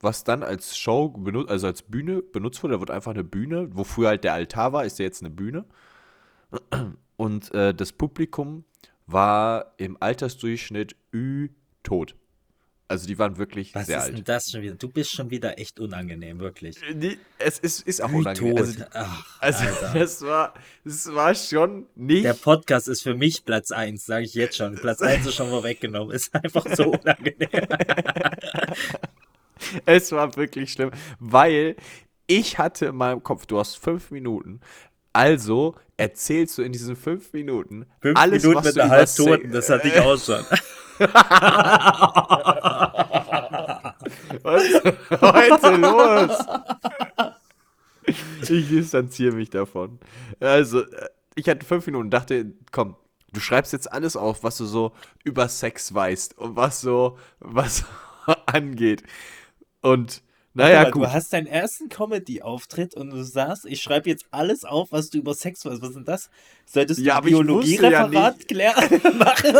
Speaker 5: was dann als Show, also als Bühne benutzt wurde. Da wird einfach eine Bühne, wo früher halt der Altar war, ist ja jetzt eine Bühne. Und äh, das Publikum war im Altersdurchschnitt Ü tot. Also die waren wirklich
Speaker 4: Was
Speaker 5: sehr
Speaker 4: ist
Speaker 5: alt.
Speaker 4: denn das schon wieder? Du bist schon wieder echt unangenehm, wirklich.
Speaker 5: Die, es ist, ist auch
Speaker 4: Ü,
Speaker 5: unangenehm.
Speaker 4: tot.
Speaker 5: Also,
Speaker 4: Ach,
Speaker 5: also das [LAUGHS] war, das war schon nicht.
Speaker 4: Der Podcast ist für mich Platz 1, sage ich jetzt schon. Platz 1 ist schon vorweggenommen. Ist einfach so [LAUGHS] unangenehm.
Speaker 5: Es war wirklich schlimm, weil ich hatte in meinem Kopf, du hast fünf Minuten, also erzählst du in diesen fünf Minuten
Speaker 4: Fünf
Speaker 5: alles,
Speaker 4: Minuten
Speaker 5: was
Speaker 4: mit
Speaker 5: du
Speaker 4: einer
Speaker 5: über Se-
Speaker 4: Halbtoten, das hatte ich [LAUGHS] auch schon.
Speaker 5: Was ist heute los? [LAUGHS] Ich distanziere mich davon. Also, äh, ich hatte fünf Minuten und dachte, komm, du schreibst jetzt alles auf, was du so über Sex weißt und was so, was [LAUGHS] angeht. Und, naja,
Speaker 4: Aber
Speaker 5: gut.
Speaker 4: Du hast deinen ersten Comedy-Auftritt und du sagst, ich schreibe jetzt alles auf, was du über Sex weißt. Was ist denn das? Solltest du
Speaker 5: Ja, ja
Speaker 4: Biologiereferat
Speaker 5: nicht-
Speaker 4: klären [LAUGHS] machen?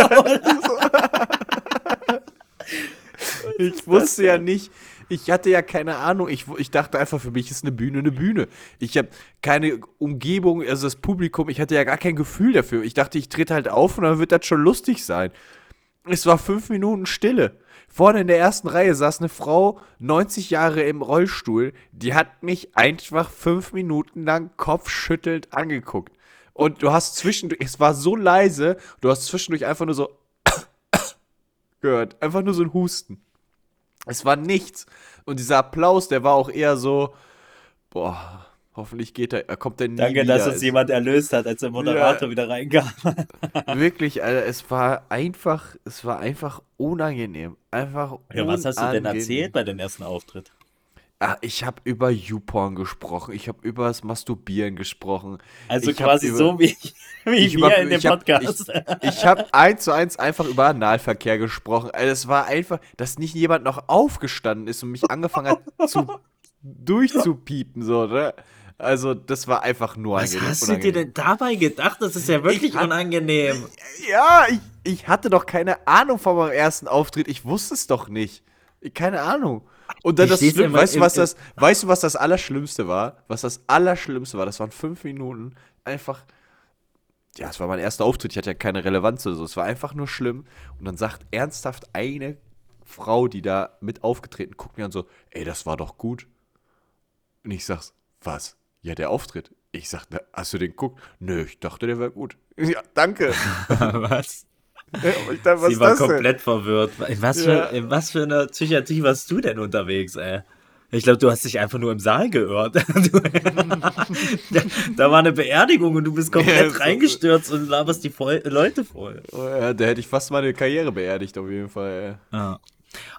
Speaker 5: Ich wusste ja nicht, ich hatte ja keine Ahnung. Ich, ich dachte einfach, für mich ist eine Bühne eine Bühne. Ich habe keine Umgebung, also das Publikum, ich hatte ja gar kein Gefühl dafür. Ich dachte, ich trete halt auf und dann wird das schon lustig sein. Es war fünf Minuten Stille. Vorne in der ersten Reihe saß eine Frau, 90 Jahre im Rollstuhl, die hat mich einfach fünf Minuten lang kopfschüttelnd angeguckt. Und du hast zwischendurch, es war so leise, du hast zwischendurch einfach nur so [COUGHS] gehört. Einfach nur so ein Husten. Es war nichts. Und dieser Applaus, der war auch eher so, boah, hoffentlich geht er, kommt der nie
Speaker 4: Danke,
Speaker 5: wieder.
Speaker 4: dass uns jemand erlöst hat, als der Moderator
Speaker 5: Ja.
Speaker 4: wieder reinkam. [LAUGHS]
Speaker 5: Wirklich, Alter, es war einfach, es war einfach unangenehm. Einfach
Speaker 4: Ja, was hast du denn
Speaker 5: unangenehm.
Speaker 4: erzählt bei dem ersten Auftritt?
Speaker 5: Ah, ich habe über YouPorn gesprochen, ich habe über das Masturbieren gesprochen.
Speaker 4: Also
Speaker 5: Ich
Speaker 4: quasi
Speaker 5: über-
Speaker 4: so wie, wie
Speaker 5: Ich über-
Speaker 4: in dem
Speaker 5: ich hab-
Speaker 4: Podcast.
Speaker 5: Ich habe eins zu eins einfach über Analverkehr gesprochen. Also es war einfach, dass nicht jemand noch aufgestanden ist und mich angefangen hat zu [LAUGHS] durchzupiepen, so, ne? Also, das war einfach nur
Speaker 4: Was
Speaker 5: angenehm-
Speaker 4: hast du dir denn dabei gedacht? Das ist ja wirklich
Speaker 5: Ich hab-
Speaker 4: unangenehm.
Speaker 5: Ja, ich, ich hatte doch keine Ahnung von meinem ersten Auftritt. Ich wusste es doch nicht. Keine Ahnung. Und dann
Speaker 4: Ich
Speaker 5: das Schlimm, weißt du, was das, weißt du, was das Allerschlimmste war? Was das Allerschlimmste war? Das waren fünf Minuten. Einfach. Ja, es war mein erster Auftritt. Ich hatte ja keine Relevanz oder so. Es war einfach nur schlimm. Und dann sagt ernsthaft eine Frau, die da mit aufgetreten, guckt mir an so, ey, das war doch gut. Und ich sag's, was? Ja, der Auftritt. Ich sag, na, hast du den geguckt? Nö, ich dachte, der wäre gut. [LAUGHS] Ja, danke. [LAUGHS]
Speaker 4: was?
Speaker 5: Ja, ich dachte, was
Speaker 4: Sie war
Speaker 5: das denn?
Speaker 4: komplett verwirrt. In was, für,
Speaker 5: Ja.
Speaker 4: in was für eine Psychiatrie warst du denn unterwegs, ey? Ich glaube, du hast dich einfach nur im Saal gehört. Da, [LAUGHS] da war eine Beerdigung und du bist
Speaker 5: Ja,
Speaker 4: komplett
Speaker 5: so-
Speaker 4: reingestürzt und laberst die voll, Leute voll.
Speaker 5: Oh ja, da hätte ich fast meine Karriere beerdigt, auf jeden Fall. ey.
Speaker 4: Ja.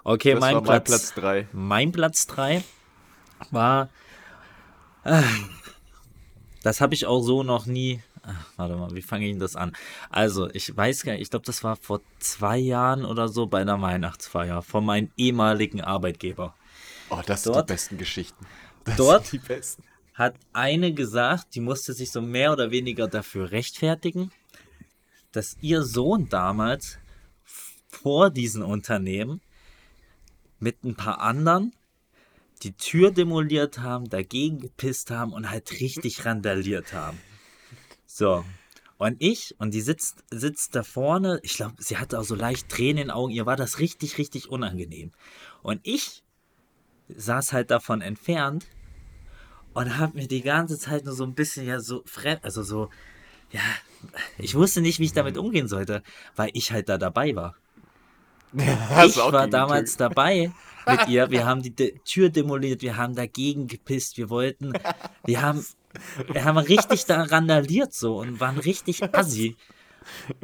Speaker 4: Okay, mein,
Speaker 5: war mein
Speaker 4: Platz,
Speaker 5: Platz 3.
Speaker 4: Mein Platz 3 war. Ah, das habe ich auch so noch nie. Ach, warte mal, wie fange ich denn das an? Also, ich weiß gar nicht, ich glaube, das war vor zwei Jahren oder so bei einer Weihnachtsfeier von meinem ehemaligen Arbeitgeber.
Speaker 5: Oh, das sind
Speaker 4: Dort-
Speaker 5: die besten Geschichten. Das
Speaker 4: dort-
Speaker 5: sind die besten.
Speaker 4: Hat eine gesagt, die musste sich so mehr oder weniger dafür rechtfertigen, dass ihr Sohn damals vor diesem Unternehmen mit ein paar anderen die Tür demoliert haben, dagegen gepisst haben und halt richtig randaliert haben. So. Und ich, und die sitzt, sitzt da vorne, ich glaube, sie hatte auch so leicht Tränen in den Augen, ihr war das richtig, richtig unangenehm. Und ich saß halt davon entfernt und habe mir die ganze Zeit nur so ein bisschen ja so fremd, also so, ja, ich wusste nicht, wie ich damit umgehen sollte, weil ich halt da dabei war. [LAUGHS]
Speaker 5: Hast
Speaker 4: ich war damals
Speaker 5: Tür-
Speaker 4: dabei [LAUGHS] [LAUGHS] mit ihr. Wir haben die De Tür demoliert, wir haben dagegen gepisst, wir wollten, wir haben, wir haben richtig da randaliert so und waren richtig assi.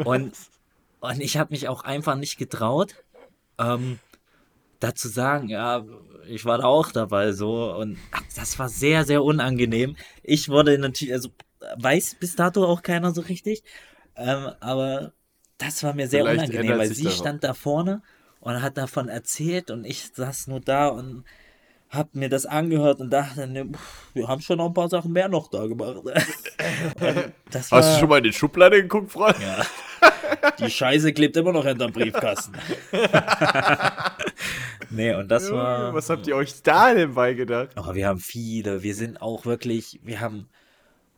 Speaker 4: Und, und ich habe mich auch einfach nicht getraut, ähm, dazu sagen, ja, ich war da auch dabei so und ach, das war sehr, sehr unangenehm. Ich wurde natürlich, also weiß bis dato auch keiner so richtig, ähm, aber das war mir sehr
Speaker 5: Vielleicht
Speaker 4: unangenehm, weil sie stand da vorne und hat davon erzählt und ich saß nur da und hab mir das angehört und dachte, ne, pff, wir haben schon noch ein paar Sachen mehr noch da gemacht. [LAUGHS] Das war,
Speaker 5: Hast du schon mal in die Schublade geguckt, Freund?
Speaker 4: Ja. Die Scheiße klebt immer noch hinterm Briefkasten. [LAUGHS] nee, und das war.
Speaker 5: Was habt ihr euch da denn beigedacht?
Speaker 4: Aber wir haben viele, wir sind auch wirklich, wir haben,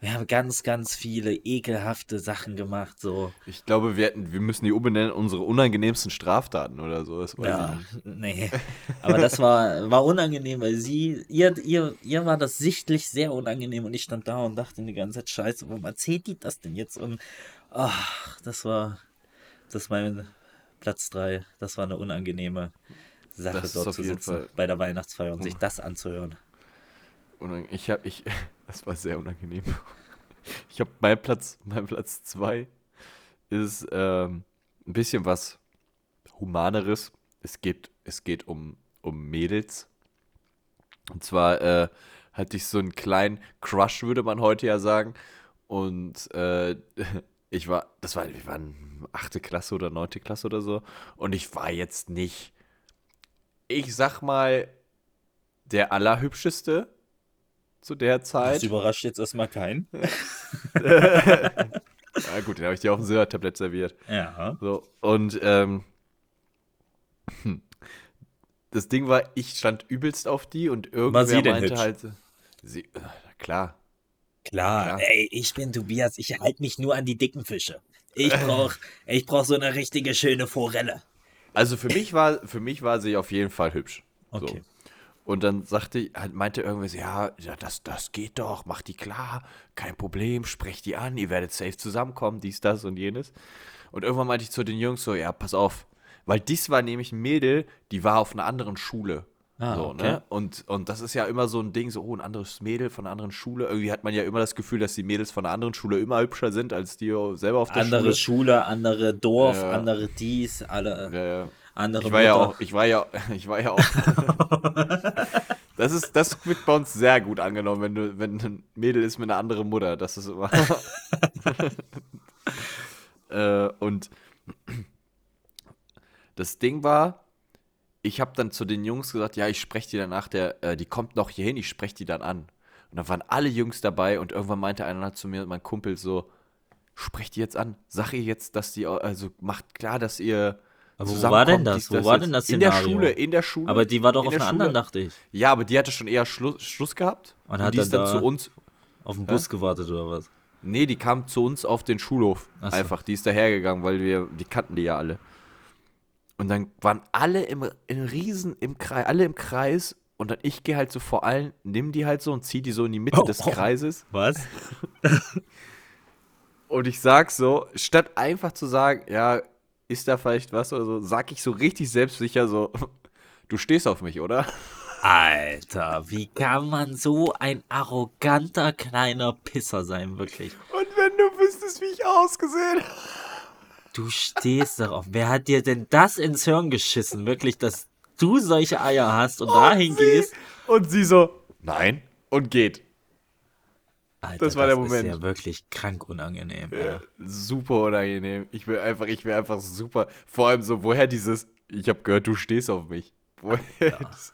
Speaker 4: wir haben ganz, ganz viele ekelhafte Sachen gemacht, so.
Speaker 5: Ich glaube, wir, hätten, wir müssen die umbenennen, unsere unangenehmsten Straftaten oder so. Das
Speaker 4: Ja, [LAUGHS] nee. Aber das war, war unangenehm, weil sie, ihr, ihr, ihr war das sichtlich sehr unangenehm und ich stand da und dachte die ganze Zeit, scheiße, warum erzählt die das denn jetzt? Und ach, das war, das war mein Platz 3. Das war eine unangenehme Sache
Speaker 5: ist
Speaker 4: dort zu sitzen
Speaker 5: Fall-
Speaker 4: bei der Weihnachtsfeier und sich das anzuhören.
Speaker 5: Ich habe, ich, das war sehr unangenehm. Ich habe mein Platz, mein Platz zwei ist ähm, ein bisschen was humaneres. Es geht, es geht um, um Mädels. Und zwar äh, hatte ich so einen kleinen Crush, würde man heute ja sagen. Und äh, [LAUGHS] ich war, das war, wir waren achte Klasse oder neunte Klasse oder so. Und ich war jetzt nicht, ich sag mal, der allerhübscheste zu der
Speaker 4: Das
Speaker 5: Zeit.
Speaker 4: überrascht jetzt erstmal keinen.
Speaker 5: Ja, [LAUGHS] gut, den habe ich dir auf dem Silbertablett serviert.
Speaker 4: Ja.
Speaker 5: So, und ähm, hm. das Ding war, ich stand übelst auf die und irgendwer
Speaker 4: sie denn
Speaker 5: meinte
Speaker 4: hübsch?
Speaker 5: halt, sie, äh, klar.
Speaker 4: Klar,
Speaker 5: Ja.
Speaker 4: ey, ich bin Tobias, ich halte mich nur an die dicken Fische. Ich brauch, ich brauch so eine richtige schöne Forelle.
Speaker 5: Also für mich war, für mich war sie auf jeden Fall hübsch.
Speaker 4: Okay.
Speaker 5: So. Und dann sagte, halt meinte irgendwer so, ja, ja das, das geht doch, mach die klar, kein Problem, sprecht die an, ihr werdet safe zusammenkommen, dies, das und jenes. Und irgendwann meinte ich zu den Jungs so, ja, pass auf, weil dies war nämlich ein Mädel, die war auf einer anderen Schule.
Speaker 4: Ah,
Speaker 5: so,
Speaker 4: okay.
Speaker 5: ne? und, und das ist ja immer so ein Ding, so, oh, ein anderes Mädel von einer anderen Schule. Irgendwie hat man ja immer das Gefühl, dass die Mädels von einer anderen Schule immer hübscher sind, als die selber auf der
Speaker 4: Andere
Speaker 5: Schule.
Speaker 4: Schule, andere Dorf,
Speaker 5: Ja.
Speaker 4: andere dies, alle
Speaker 5: Ja, ja.
Speaker 4: Andere
Speaker 5: Ich war ja
Speaker 4: Mutter.
Speaker 5: auch, ich war ja, [LAUGHS] ich war ja auch. [LAUGHS] das ist, das wird bei uns sehr gut angenommen, wenn du, wenn ein Mädel ist mit einer anderen Mutter. Das ist immer. [LAUGHS] äh, und das Ding war, ich habe dann zu den Jungs gesagt, ja, ich spreche die danach, der, äh, die kommt noch hier hin, ich spreche die dann an. Und dann waren alle Jungs dabei und irgendwann meinte einer zu mir, mein Kumpel, so, sprecht die jetzt an. Sag ihr jetzt, dass die, also macht klar, dass ihr.
Speaker 4: Aber wo war denn das?
Speaker 5: dies,
Speaker 4: Wo war
Speaker 5: jetzt.
Speaker 4: denn das
Speaker 5: In der
Speaker 4: Szenario?
Speaker 5: Schule, in der Schule.
Speaker 4: Aber die war doch auf einer
Speaker 5: Schule.
Speaker 4: anderen, dachte ich.
Speaker 5: Ja, aber die hatte schon eher Schluss, Schluss gehabt.
Speaker 4: Und
Speaker 5: Und,
Speaker 4: hat
Speaker 5: die ist
Speaker 4: dann
Speaker 5: dann
Speaker 4: da-
Speaker 5: zu uns.
Speaker 4: Auf den Bus gewartet oder was?
Speaker 5: Nee, die kam zu uns auf den Schulhof.
Speaker 4: Ach so.
Speaker 5: Einfach. Die ist dahergegangen, weil wir, die kannten die ja alle. Und dann waren alle im, in Riesen im Kreis, alle im Kreis. Und dann ich gehe halt so vor allen, nimm die halt so und zieh die so in die Mitte
Speaker 4: Oh,
Speaker 5: des
Speaker 4: oh.
Speaker 5: Kreises. [LAUGHS]
Speaker 4: Was?
Speaker 5: Und ich sag so, statt einfach zu sagen, ja, ist da vielleicht was oder so, sag ich so richtig selbstsicher so, du stehst auf mich, oder?
Speaker 4: Alter, wie kann man so ein arroganter kleiner Pisser sein, wirklich?
Speaker 5: Und wenn du wüsstest, wie ich ausgesehen habe.
Speaker 4: Du stehst darauf. Wer hat dir denn das ins Hirn geschissen? Wirklich, dass du solche Eier hast und dahin gehst?
Speaker 5: Und sie so, nein, und geht.
Speaker 4: Alter,
Speaker 5: Das war der
Speaker 4: Ist
Speaker 5: Moment.
Speaker 4: ja wirklich krank unangenehm. Ja.
Speaker 5: Super unangenehm. Ich will einfach, ich will einfach super. Vor allem so, woher dieses, ich habe gehört, du stehst auf mich. Woher? Das,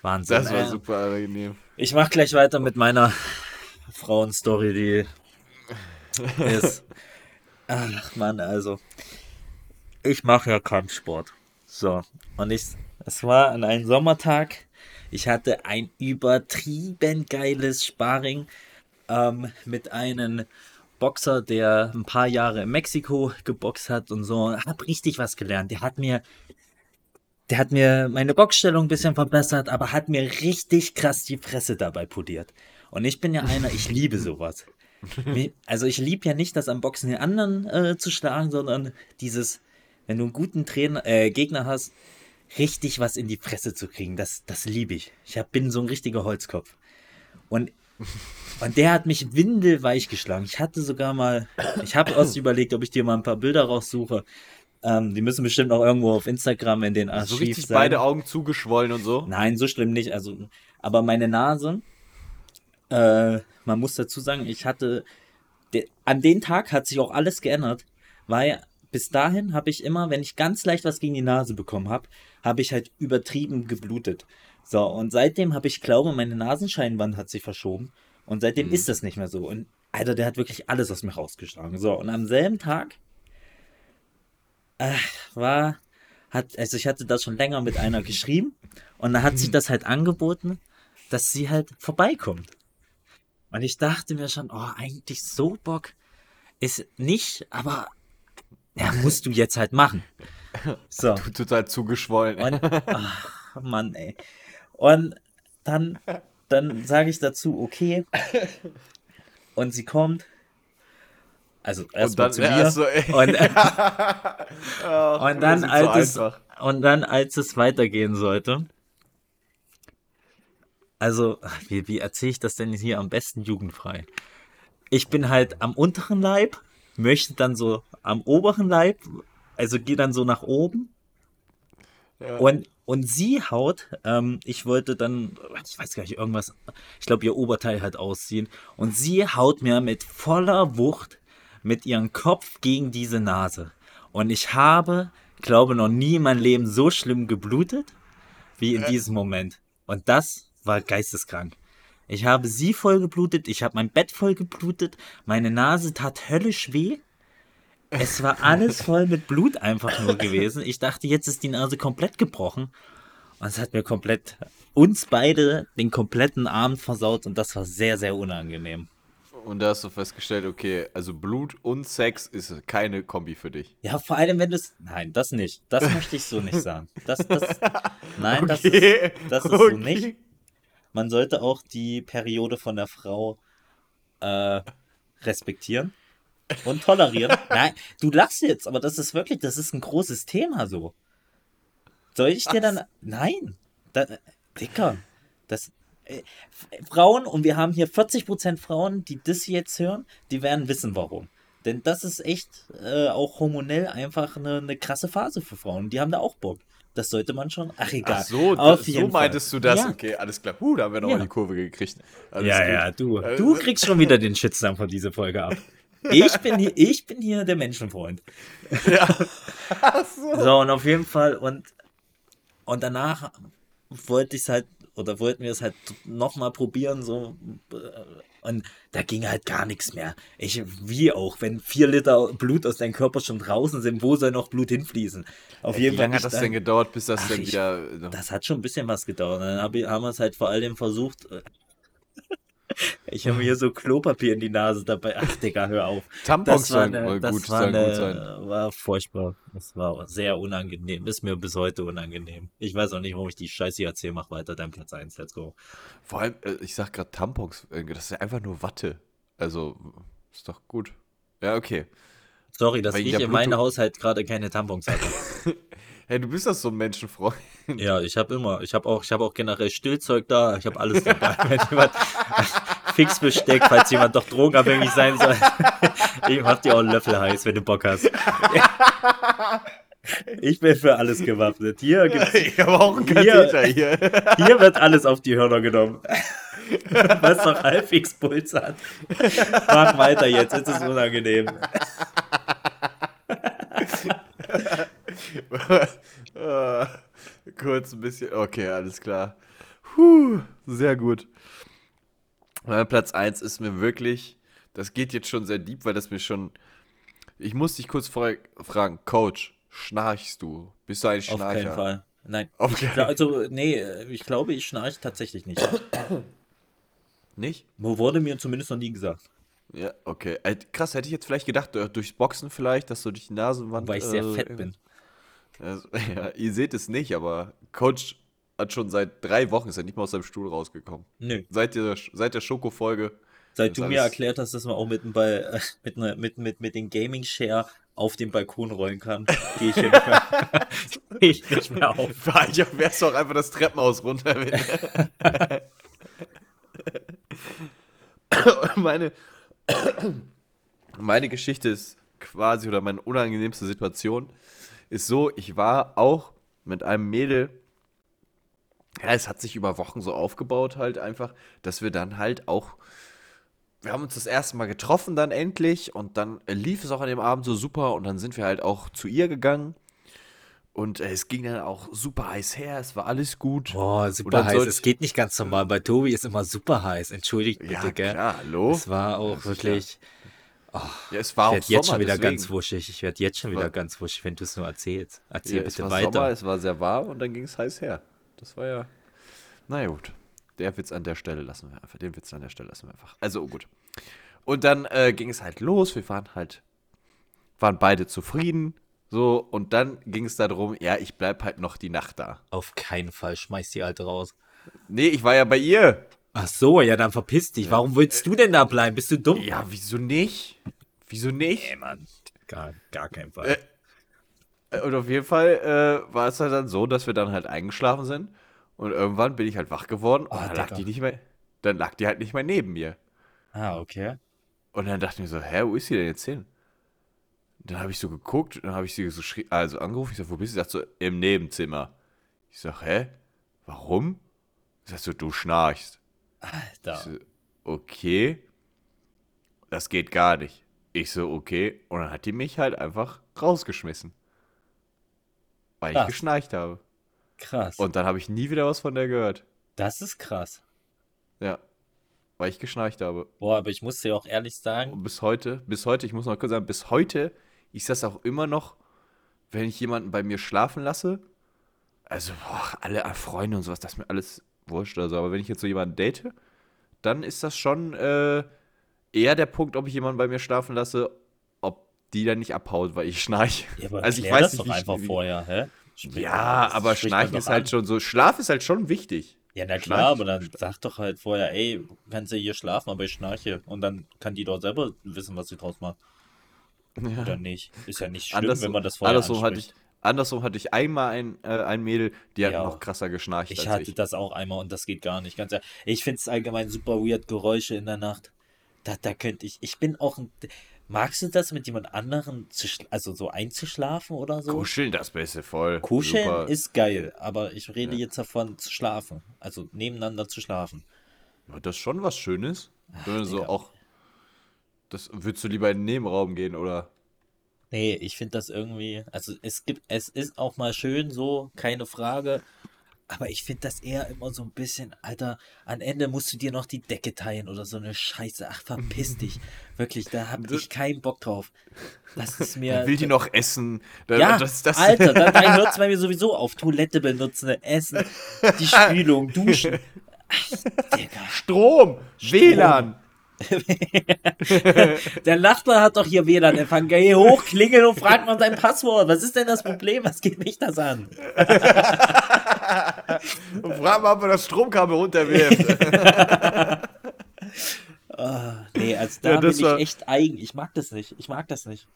Speaker 4: Wahnsinn.
Speaker 5: das war super unangenehm.
Speaker 4: Ich mach gleich weiter mit meiner Frauenstory, die ist. Ach Mann, also. Ich mache ja Kampfsport. So. Und ich, es war an einem Sommertag. Ich hatte ein übertrieben geiles Sparring ähm, mit einem Boxer, der ein paar Jahre in Mexiko geboxt hat und so. Hab richtig was gelernt. Der hat mir der hat mir meine Boxstellung ein bisschen verbessert, aber hat mir richtig krass die Fresse dabei poliert. Und ich bin ja einer, ich liebe sowas. [LAUGHS] Also ich liebe ja nicht, das am Boxen den anderen äh, zu schlagen, sondern dieses, wenn du einen guten Trainer, äh, Gegner hast, richtig was in die Fresse zu kriegen. Das, das liebe ich. Ich hab, bin so ein richtiger Holzkopf. Und, und der hat mich windelweich geschlagen. Ich hatte sogar mal, ich habe erst [COUGHS] überlegt, ob ich dir mal ein paar Bilder raussuche. Ähm, die müssen bestimmt auch irgendwo auf Instagram in den
Speaker 5: So
Speaker 4: Archiv
Speaker 5: richtig
Speaker 4: sein.
Speaker 5: beide Augen zugeschwollen und so.
Speaker 4: Nein, so schlimm nicht. Also, aber meine Nase, äh, man muss dazu sagen, ich hatte, de, an den Tag hat sich auch alles geändert, weil bis dahin habe ich immer, wenn ich ganz leicht was gegen die Nase bekommen habe, habe ich halt übertrieben geblutet. So, und seitdem habe ich, glaube, meine Nasenscheinwand hat sich verschoben. Und seitdem
Speaker 5: Mhm.
Speaker 4: ist das nicht mehr so. Und Alter, der hat wirklich alles aus mir rausgeschlagen. So, und am selben Tag äh, war, hat, also ich hatte das schon länger mit einer [LAUGHS] geschrieben. Und da hat sich das halt angeboten, dass sie halt vorbeikommt. Und ich dachte mir schon, oh, eigentlich so Bock ist nicht, aber ja, musst du jetzt halt machen. So. [LAUGHS]
Speaker 5: Total zugeschwollen.
Speaker 4: Und, [LAUGHS] ach, Mann, ey. Und dann, dann sage ich dazu, okay. Und sie kommt. Also erstmal zu [LAUGHS] mir.
Speaker 5: ja, so,
Speaker 4: und,
Speaker 5: Ach,
Speaker 4: und dann, als
Speaker 5: so
Speaker 4: es, und dann, als es weitergehen sollte. Also, wie, wie erzähle ich das denn hier am besten jugendfrei? Ich bin halt am unteren Leib, möchte dann so am oberen Leib, also gehe dann so nach oben
Speaker 5: Ja.
Speaker 4: und, und sie haut, ähm, ich wollte dann, ich weiß gar nicht, irgendwas, ich glaube, ihr Oberteil halt ausziehen. Und sie haut mir mit voller Wucht mit ihrem Kopf gegen diese Nase. Und ich habe, glaube noch nie in meinem Leben so schlimm geblutet wie in diesem Moment. Und das war geisteskrank. Ich habe sie voll geblutet, ich habe mein Bett voll geblutet, meine Nase tat höllisch weh. Es war alles [LAUGHS] voll mit Blut einfach nur gewesen. Ich dachte, jetzt ist die Nase komplett gebrochen. Und es hat mir komplett, uns beide, den kompletten Abend versaut und das war sehr, sehr unangenehm.
Speaker 5: Und da hast du festgestellt, okay, also Blut und Sex ist keine Kombi für dich.
Speaker 4: Ja, vor allem, wenn du es. Nein, das nicht. Das möchte ich so nicht sagen. Das, das, [LAUGHS] nein, das ist,
Speaker 5: Okay,
Speaker 4: das ist so
Speaker 5: okay.
Speaker 4: nicht. Man sollte auch die Periode von der Frau äh, respektieren und tolerieren. [LAUGHS] Nein, du lachst jetzt, aber das ist wirklich, das ist ein großes Thema so. Soll ich dir dann. Nein! Da, Dicker, das. äh, Frauen, und wir haben hier 40% Frauen, die das jetzt hören, die werden wissen, warum. Denn das ist echt äh, auch hormonell einfach eine, eine krasse Phase für Frauen. Die haben da auch Bock. Das sollte man schon. Ach, egal.
Speaker 5: Ach so,
Speaker 4: Auf
Speaker 5: so meintest
Speaker 4: Fall.
Speaker 5: du das?
Speaker 4: Ja.
Speaker 5: Okay, alles klar. Huh, da haben wir nochmal
Speaker 4: Ja.
Speaker 5: die Kurve gekriegt. Alles
Speaker 4: ja,
Speaker 5: gut.
Speaker 4: ja, du.
Speaker 5: Äh,
Speaker 4: Du kriegst schon wieder den Shitstorm von dieser Folge ab. [LAUGHS] Ich bin hier, ich bin hier der Menschenfreund. [LAUGHS] So, und auf jeden Fall, und, und danach wollte ich es halt, oder wollten wir es halt nochmal probieren, so, äh, und da ging halt gar nichts mehr. Ich, wie auch, wenn vier Liter Blut aus deinem Körper schon draußen sind, wo soll noch Blut hinfließen? Auf
Speaker 5: Wie
Speaker 4: jeden Fall
Speaker 5: lange hat das
Speaker 4: dann-
Speaker 5: denn gedauert, bis das
Speaker 4: Ach,
Speaker 5: denn
Speaker 4: ich-
Speaker 5: wieder.
Speaker 4: das hat schon ein bisschen was gedauert. Dann haben wir es halt vor allem versucht. Ich habe mir hier so Klopapier in die Nase dabei. Ach, Digga, hör auf.
Speaker 5: Tampons
Speaker 4: Das war, eine, das
Speaker 5: gut,
Speaker 4: war, eine,
Speaker 5: gut sein.
Speaker 4: war furchtbar. Das war sehr unangenehm. Ist mir bis heute unangenehm. Ich weiß auch nicht, warum ich die Scheiße hier erzähle. Mach weiter, dein Platz 1. Let's go.
Speaker 5: Vor allem, äh, ich sag gerade Tampons, das ist ja einfach nur Watte. Also, ist doch gut. Ja, okay.
Speaker 4: Sorry, dass
Speaker 5: Wegen
Speaker 4: ich in meinem. Haushalt gerade keine Tampons hatte. [LAUGHS]
Speaker 5: Hey, du bist doch so ein Menschenfreund.
Speaker 4: ja, ich habe immer. Ich habe auch, ich habe auch generell Stillzeug da. Ich habe alles dabei. [LAUGHS] Wenn jemand Fixbesteck, falls jemand doch drogenabhängig sein soll. [LAUGHS] ich mach dir auch einen Löffel heiß, wenn du Bock hast. [LAUGHS] Ich bin für alles gewappnet. Hier, gibt's,
Speaker 5: Ich habe auch einen
Speaker 4: Hier-
Speaker 5: Katheter hier.
Speaker 4: hier wird alles auf die Hörner genommen. Was doch halbwegs Puls hat. Mach weiter jetzt, jetzt ist es unangenehm. [LAUGHS]
Speaker 5: Äh, Kurz ein bisschen. Okay, alles klar. Puh, sehr gut. Mein Platz 1 ist mir wirklich. Das geht jetzt schon sehr deep, weil das mir schon. Ich muss dich kurz vorher fragen, Coach, schnarchst du? Bist du ein
Speaker 4: Auf
Speaker 5: Schnarcher?
Speaker 4: keinen Fall. Nein.
Speaker 5: Auf
Speaker 4: also, nee, ich glaube, ich schnarche tatsächlich nicht.
Speaker 5: Nicht?
Speaker 4: Wo wurde mir zumindest noch nie gesagt.
Speaker 5: Ja, okay. Äh, Krass, hätte ich jetzt vielleicht gedacht, äh, durchs Boxen vielleicht, dass du durch die Nasenwand.
Speaker 4: Weil ich sehr
Speaker 5: äh,
Speaker 4: fett bin.
Speaker 5: Also, [LAUGHS] ja, ihr seht es nicht, aber Coach hat schon seit drei Wochen, ist er nicht mal aus seinem Stuhl rausgekommen.
Speaker 4: Nö.
Speaker 5: Seit der, seit der Schoko-Folge.
Speaker 4: Seit du mir erklärt hast, dass man auch mit, dem Ball, äh, mit, ne, mit, mit, mit dem Gaming-Share auf den Balkon rollen kann, gehe ich [LAUGHS] geh ich nicht mehr auf.
Speaker 5: Ja, wärst du auch einfach das Treppenhaus runter. [LAUGHS] Meine, [COUGHS] meine Geschichte ist quasi, oder meine unangenehmste Situation ist so, ich war auch mit einem Mädel, ja, es hat sich über Wochen so aufgebaut halt einfach, dass wir dann halt auch, wir haben uns das erste Mal getroffen dann endlich und dann lief es auch an dem Abend so super und dann sind wir halt auch zu ihr gegangen Und äh, es ging dann auch super heiß her, es war alles gut.
Speaker 4: Boah, super heiß. Es geht nicht ganz normal. Bei Tobi ist immer super heiß. Entschuldigt bitte,
Speaker 5: ja,
Speaker 4: gell?
Speaker 5: klar, hallo.
Speaker 4: Es war auch wirklich.
Speaker 5: Ja, es war
Speaker 4: Ich werde jetzt
Speaker 5: Sommer,
Speaker 4: schon wieder
Speaker 5: deswegen.
Speaker 4: ganz wuschig. Ich werde jetzt schon wieder ganz wuschig, wenn du es nur erzählst. Erzähl
Speaker 5: Ja, es
Speaker 4: bitte
Speaker 5: war
Speaker 4: weiter.
Speaker 5: Sommer, es war sehr warm und dann ging es heiß her. Das war ja. Naja, gut. Der Witz an der Stelle lassen wir einfach. Den Witz an der Stelle lassen wir einfach. Also gut. Und dann äh, ging es halt los. Wir waren halt, waren beide zufrieden. So, und dann ging es darum, ja, ich bleib halt noch die Nacht da.
Speaker 4: Auf keinen Fall schmeiß die Alte raus.
Speaker 5: Nee, ich war ja bei ihr.
Speaker 4: Ach so, ja, dann verpiss dich. Warum willst du denn da bleiben? Bist du dumm?
Speaker 5: Ja, wieso nicht? Wieso nicht?
Speaker 4: Nee, Mann. Gar, gar keinen Fall.
Speaker 5: Äh, Und auf jeden Fall äh, war es halt dann so, dass wir dann halt eingeschlafen sind. Und irgendwann bin ich halt wach geworden und
Speaker 4: Oh,
Speaker 5: dann lag die nicht mehr. Dann lag die halt nicht mehr neben mir.
Speaker 4: Ah, okay.
Speaker 5: Und dann dachte ich mir so, hä, wo ist sie denn jetzt hin? Dann habe ich so geguckt, dann habe ich sie so also angerufen, ich sag, wo bist du? Sie sagt so, im Nebenzimmer. Ich sag, hä? Warum? Sie sagt so, du schnarchst. Ich
Speaker 4: Alter.
Speaker 5: so, okay. Das geht gar nicht. Ich so, okay. Und dann hat die mich halt einfach rausgeschmissen. Weil ich
Speaker 4: Krass.
Speaker 5: geschnarcht habe.
Speaker 4: Krass.
Speaker 5: Und dann habe ich nie wieder was von der gehört.
Speaker 4: das ist krass.
Speaker 5: Ja. Weil ich geschnarcht habe.
Speaker 4: Boah, aber ich muss dir auch ehrlich sagen,
Speaker 5: Und bis heute, bis heute, ich muss noch kurz sagen, bis heute, ich das auch immer noch, wenn ich jemanden bei mir schlafen lasse, also boah, alle Freunde und sowas, das ist mir alles wurscht oder so, aber wenn ich jetzt so jemanden date, dann ist das schon äh, eher der Punkt, ob ich jemanden bei mir schlafen lasse, ob die dann nicht abhaut, weil ich schnarche.
Speaker 4: ja, aber
Speaker 5: also ich weiß
Speaker 4: das
Speaker 5: nicht,
Speaker 4: doch
Speaker 5: wie-
Speaker 4: einfach
Speaker 5: wie-
Speaker 4: vorher, hä? Sprich
Speaker 5: Ja, aber Schnarchen
Speaker 4: doch
Speaker 5: ist halt
Speaker 4: an.
Speaker 5: schon so, Schlaf ist halt schon wichtig.
Speaker 4: Ja, na klar, aber dann sag doch halt vorher, ey, kannst du hier schlafen, aber ich schnarche. Und dann kann die dort selber wissen, was sie draus macht. Oder nicht. Ist ja nicht schlimm,
Speaker 5: Andersrum,
Speaker 4: wenn man das vorher
Speaker 5: andersrum, hatte ich,
Speaker 4: anspricht.
Speaker 5: Andersrum hatte ich einmal ein, äh, ein Mädel, die hat
Speaker 4: Ja.
Speaker 5: noch krasser geschnarcht
Speaker 4: Ich
Speaker 5: als
Speaker 4: hatte
Speaker 5: ich.
Speaker 4: das auch einmal und das geht gar nicht. Ganz ehrlich. Ich finde es allgemein super weird, Geräusche in der Nacht. Da, da könnte ich. Ich bin auch ein. Magst du das mit jemand anderem, zu, also so einzuschlafen oder so?
Speaker 5: Kuscheln, das Beste voll.
Speaker 4: Kuscheln
Speaker 5: Super.
Speaker 4: ist geil, aber ich rede
Speaker 5: Ja.
Speaker 4: jetzt davon zu schlafen. Also nebeneinander zu schlafen.
Speaker 5: Ja, Das ist schon was Schönes. Du so auch. Das würdest du lieber in den Nebenraum gehen, oder?
Speaker 4: Nee, ich finde das irgendwie, also es gibt, es ist auch mal schön so, keine Frage. Aber ich finde das eher immer so ein bisschen, Alter, am Ende musst du dir noch die Decke teilen oder so eine Scheiße. Ach, verpiss dich. [LAUGHS] Wirklich, da habe ich keinen Bock drauf. Das ist mir.
Speaker 5: Dann will die noch essen. Dann,
Speaker 4: ja,
Speaker 5: das, das,
Speaker 4: Alter, dann, dann [LAUGHS] hört es bei mir sowieso auf. Toilette benutzen, Essen, die Spülung, Duschen. [LAUGHS] Ach, Digga.
Speaker 5: Strom, WLAN. [LAUGHS]
Speaker 4: Der Nachbar hat doch hier WLAN-Empfang. Geh hoch, klingeln und fragt mal sein Passwort. Was ist denn das Problem? Was geht mich das an? [LAUGHS]
Speaker 5: Und frag mal, ob er das Stromkabel runterwirft. [LAUGHS]
Speaker 4: Ah, nee, also da
Speaker 5: Ja,
Speaker 4: bin ich
Speaker 5: war-
Speaker 4: echt eigen. Ich mag das nicht. Ich mag das nicht.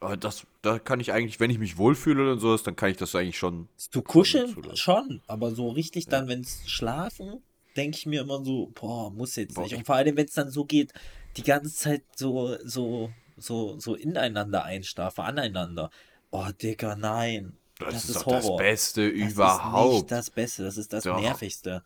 Speaker 5: Aber das, da kann ich eigentlich, wenn ich mich wohlfühle und sowas, dann kann ich das eigentlich schon.
Speaker 4: Du kuscheln schon, aber so richtig dann, wenn es schlafen, denke ich mir immer so, boah, muss jetzt
Speaker 5: Boah,
Speaker 4: nicht.
Speaker 5: ich-
Speaker 4: Und vor allem, wenn es dann so geht, die ganze Zeit so, so, so, so ineinander einschlafen, aneinander. Oh, Digga, nein.
Speaker 5: Das,
Speaker 4: Das
Speaker 5: ist,
Speaker 4: ist
Speaker 5: doch das
Speaker 4: Horror.
Speaker 5: Beste
Speaker 4: Das ist
Speaker 5: überhaupt.
Speaker 4: nicht das Beste, das ist das
Speaker 5: Doch.
Speaker 4: Nervigste.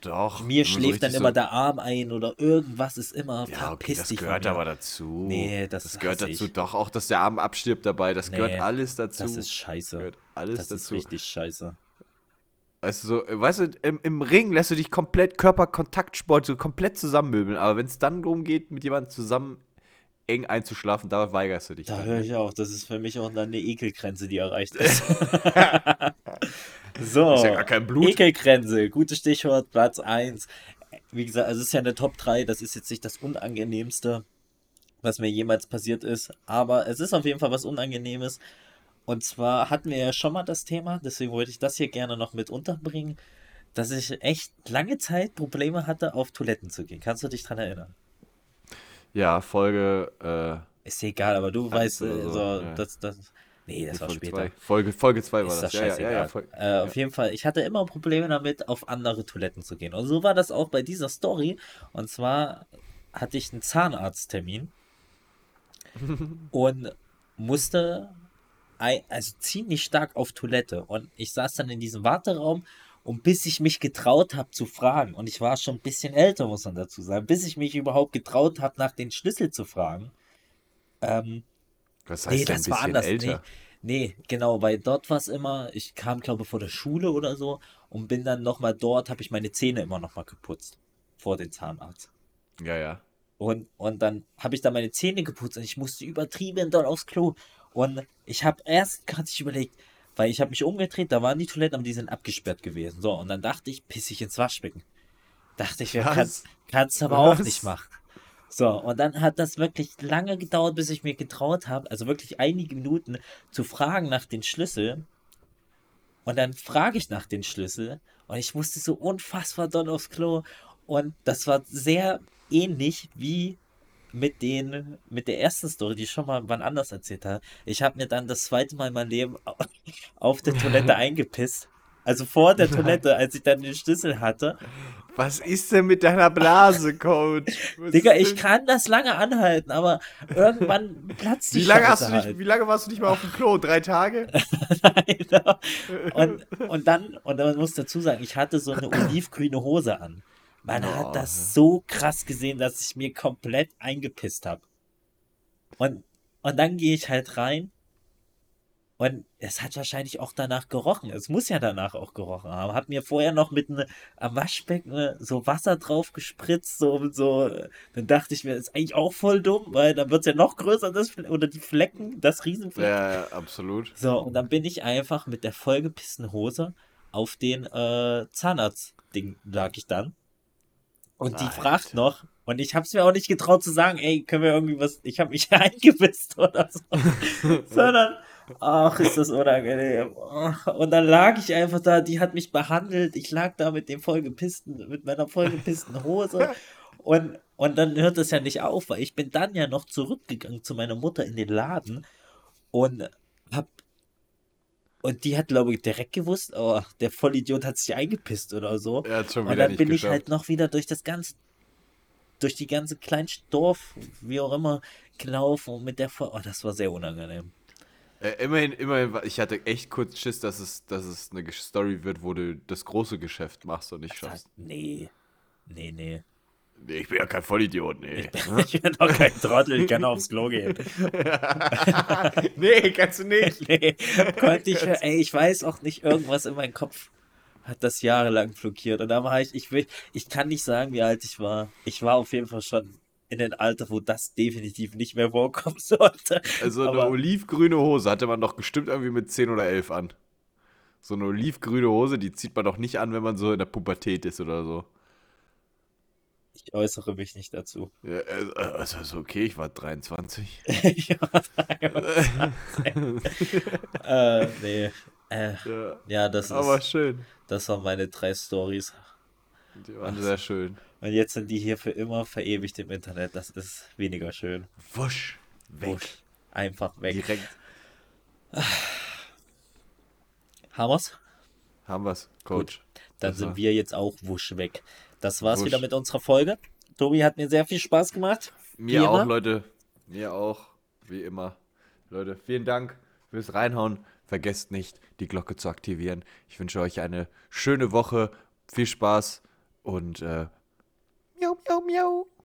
Speaker 5: Doch.
Speaker 4: Mir schläft dann immer
Speaker 5: so,
Speaker 4: der Arm ein oder irgendwas ist immer
Speaker 5: Ja, okay,
Speaker 4: verpiss
Speaker 5: das gehört aber dazu.
Speaker 4: Nee, das
Speaker 5: gehört
Speaker 4: hasse
Speaker 5: dazu.
Speaker 4: ich.
Speaker 5: Doch, auch, dass der Arm abstirbt dabei. Das
Speaker 4: Nee,
Speaker 5: gehört alles dazu.
Speaker 4: Das ist scheiße.
Speaker 5: gehört alles
Speaker 4: Das ist richtig scheiße.
Speaker 5: Du, so, weißt du, im, im Ring lässt du dich komplett Körperkontaktsport so komplett zusammenmöbeln, aber wenn es dann darum geht, mit jemandem zusammen eng einzuschlafen, da weigerst du dich.
Speaker 4: Da höre ich auch, das ist für mich auch dann eine Ekelgrenze, die erreicht ist. [LAUGHS] [LAUGHS] so,
Speaker 5: Ist ja gar kein Blut.
Speaker 4: Ekelgrenze, gutes Stichwort, Platz 1. Wie gesagt, also es ist ja eine Top 3, das ist jetzt nicht das Unangenehmste, was mir jemals passiert ist, aber es ist auf jeden Fall was Unangenehmes. Und zwar hatten wir ja schon mal das Thema, deswegen wollte ich das hier gerne noch mit unterbringen, dass ich echt lange Zeit Probleme hatte, auf Toiletten zu gehen. Kannst du dich dran erinnern?
Speaker 5: Ja, Folge. Äh,
Speaker 4: Ist egal, aber du weißt, äh,
Speaker 5: so,
Speaker 4: so,
Speaker 5: ja.
Speaker 4: das, das. Nee, das war
Speaker 5: Folge
Speaker 4: später.
Speaker 5: zwei. Folge, Folge 2 war
Speaker 4: Ist
Speaker 5: das.
Speaker 4: das
Speaker 5: Ja, ja, ja, ja,
Speaker 4: äh, auf jeden Fall, ich hatte immer Probleme damit, auf andere Toiletten zu gehen. Und so war das auch bei dieser Story. Und zwar hatte ich einen Zahnarzttermin [LAUGHS] und musste ei- also ziemlich stark auf Toilette. Und ich saß dann in diesem Warteraum und bis ich mich getraut habe zu fragen, und ich war schon ein bisschen älter, muss man dazu sagen, bis ich mich überhaupt getraut habe, nach den Schlüssel zu fragen, ähm,
Speaker 5: Was
Speaker 4: Nee,
Speaker 5: heißt denn
Speaker 4: das
Speaker 5: ein
Speaker 4: war anders.
Speaker 5: älter?
Speaker 4: Nee, genau, weil dort war es immer, ich kam, glaube vor der Schule oder so und bin dann nochmal dort, habe ich meine Zähne immer nochmal geputzt. Vor den Zahnarzt.
Speaker 5: Ja, ja.
Speaker 4: Und, und dann habe ich da meine Zähne geputzt und ich musste übertrieben dort aufs Klo. Und ich habe erst gerade sich überlegt, weil ich habe mich umgedreht, da waren die Toiletten, aber die sind abgesperrt gewesen. So, und dann dachte ich, piss ich ins Waschbecken. Dachte ich, ja, kannst, kannst aber auch
Speaker 5: Was?
Speaker 4: nicht machen. So, und dann hat das wirklich lange gedauert, bis ich mir getraut habe, also wirklich einige Minuten, zu fragen nach den Schlüssel. Und dann frage ich nach den Schlüssel und ich musste so unfassbar doll aufs Klo. Und das war sehr ähnlich wie mit den, mit der ersten Story, die ich schon mal wann anders erzählt habe. Ich habe mir dann das zweite Mal in meinem Leben [LAUGHS] auf der Toilette [LAUGHS] eingepisst. Also vor der Toilette, als ich dann den Schlüssel hatte.
Speaker 5: Was ist denn mit deiner Blase, Coach? Was
Speaker 4: Digga, ich kann das lange anhalten, aber irgendwann platzt die
Speaker 5: Wie lange, hast du nicht,
Speaker 4: halt.
Speaker 5: wie lange warst du nicht mal auf dem Klo? Drei Tage? [LAUGHS]
Speaker 4: Nein, und, und dann, und man muss dazu sagen, ich hatte so eine [CLEARS THROAT] olivgrüne Hose an. Man
Speaker 5: Oh.
Speaker 4: hat das so krass gesehen, dass ich mir komplett eingepisst habe. Und, und dann gehe ich halt rein und es hat wahrscheinlich auch danach gerochen. Es muss ja danach auch gerochen haben. Hab mir vorher noch mit ne, am Waschbecken ne, so Wasser drauf gespritzt, so, so. Dann dachte ich mir, das ist eigentlich auch voll dumm, weil dann wird es ja noch größer, das, oder die Flecken, das Riesenfleck.
Speaker 5: Ja, ja, absolut.
Speaker 4: So, und dann bin ich einfach mit der vollgepissten Hose auf den äh, Zahnarzt-Ding lag ich dann. Und die
Speaker 5: Alter.
Speaker 4: fragt noch, und ich hab's mir auch nicht getraut zu sagen, ey, können wir irgendwie was, ich hab mich [LAUGHS] eingepisst oder so. [LAUGHS] Sondern, ach, ist das unangenehm. Und dann lag ich einfach da, die hat mich behandelt, ich lag da mit dem vollgepissten, mit meiner vollgepissten Hose. Und, und dann hört das ja nicht auf, weil ich bin dann ja noch zurückgegangen zu meiner Mutter in den Laden und hab und die hat, glaube ich, direkt gewusst, oh, der Vollidiot hat sich eingepisst oder so.
Speaker 5: Hat schon
Speaker 4: Und
Speaker 5: wieder
Speaker 4: dann
Speaker 5: nicht
Speaker 4: bin ich
Speaker 5: geschafft.
Speaker 4: halt noch wieder durch das ganze, durch die ganze Kleinstdorf, wie auch immer, gelaufen und mit der Voll. Oh, das war sehr unangenehm.
Speaker 5: Äh, immerhin, immerhin, war- ich hatte echt kurz Schiss, dass es, dass es eine Story wird, wo du das große Geschäft machst und nicht schaffst.
Speaker 4: Nee. Nee, nee.
Speaker 5: Nee, ich bin ja kein Vollidiot, nee.
Speaker 4: Ich bin doch kein Trottel, ich kann aufs Klo gehen. [LAUGHS]
Speaker 5: nee, kannst du nicht. [LAUGHS]
Speaker 4: Nee, konnte ich, ey, ich weiß auch nicht, irgendwas in meinem Kopf hat das jahrelang blockiert. Und da war ich, ich will, ich kann nicht sagen, wie alt ich war. Ich war auf jeden Fall schon in dem Alter, wo das definitiv nicht mehr vorkommen [LAUGHS] sollte.
Speaker 5: Also eine
Speaker 4: Aber-
Speaker 5: olivgrüne Hose hatte man doch bestimmt irgendwie mit 10 oder 11 an. So eine olivgrüne Hose, die zieht man doch nicht an, wenn man so in der Pubertät ist oder so.
Speaker 4: Ich äußere mich nicht dazu.
Speaker 5: Ja, äh, also ist okay, ich war 23. [LAUGHS]
Speaker 4: ich war 23. [LAUGHS] äh, nee. Äh,
Speaker 5: Ja,
Speaker 4: ja, das
Speaker 5: aber
Speaker 4: ist,
Speaker 5: schön.
Speaker 4: das waren meine drei Stories.
Speaker 5: Die waren sehr schön.
Speaker 4: Und jetzt sind die hier für immer verewigt im Internet. Das ist weniger schön.
Speaker 5: Wusch, weg.
Speaker 4: Wusch. Einfach weg.
Speaker 5: Direkt
Speaker 4: Hammers?
Speaker 5: haben wir's, Coach.
Speaker 4: Dann
Speaker 5: Das
Speaker 4: sind
Speaker 5: war-
Speaker 4: wir jetzt auch wusch weg. Das war's
Speaker 5: Wusch.
Speaker 4: wieder mit unserer Folge. Tobi hat mir sehr viel Spaß gemacht.
Speaker 5: Mir auch. Leute. Mir auch, wie immer. Leute, vielen Dank fürs Reinhauen. Vergesst nicht, die Glocke zu aktivieren. Ich wünsche euch eine schöne Woche, viel Spaß und äh, miau, miau, miau.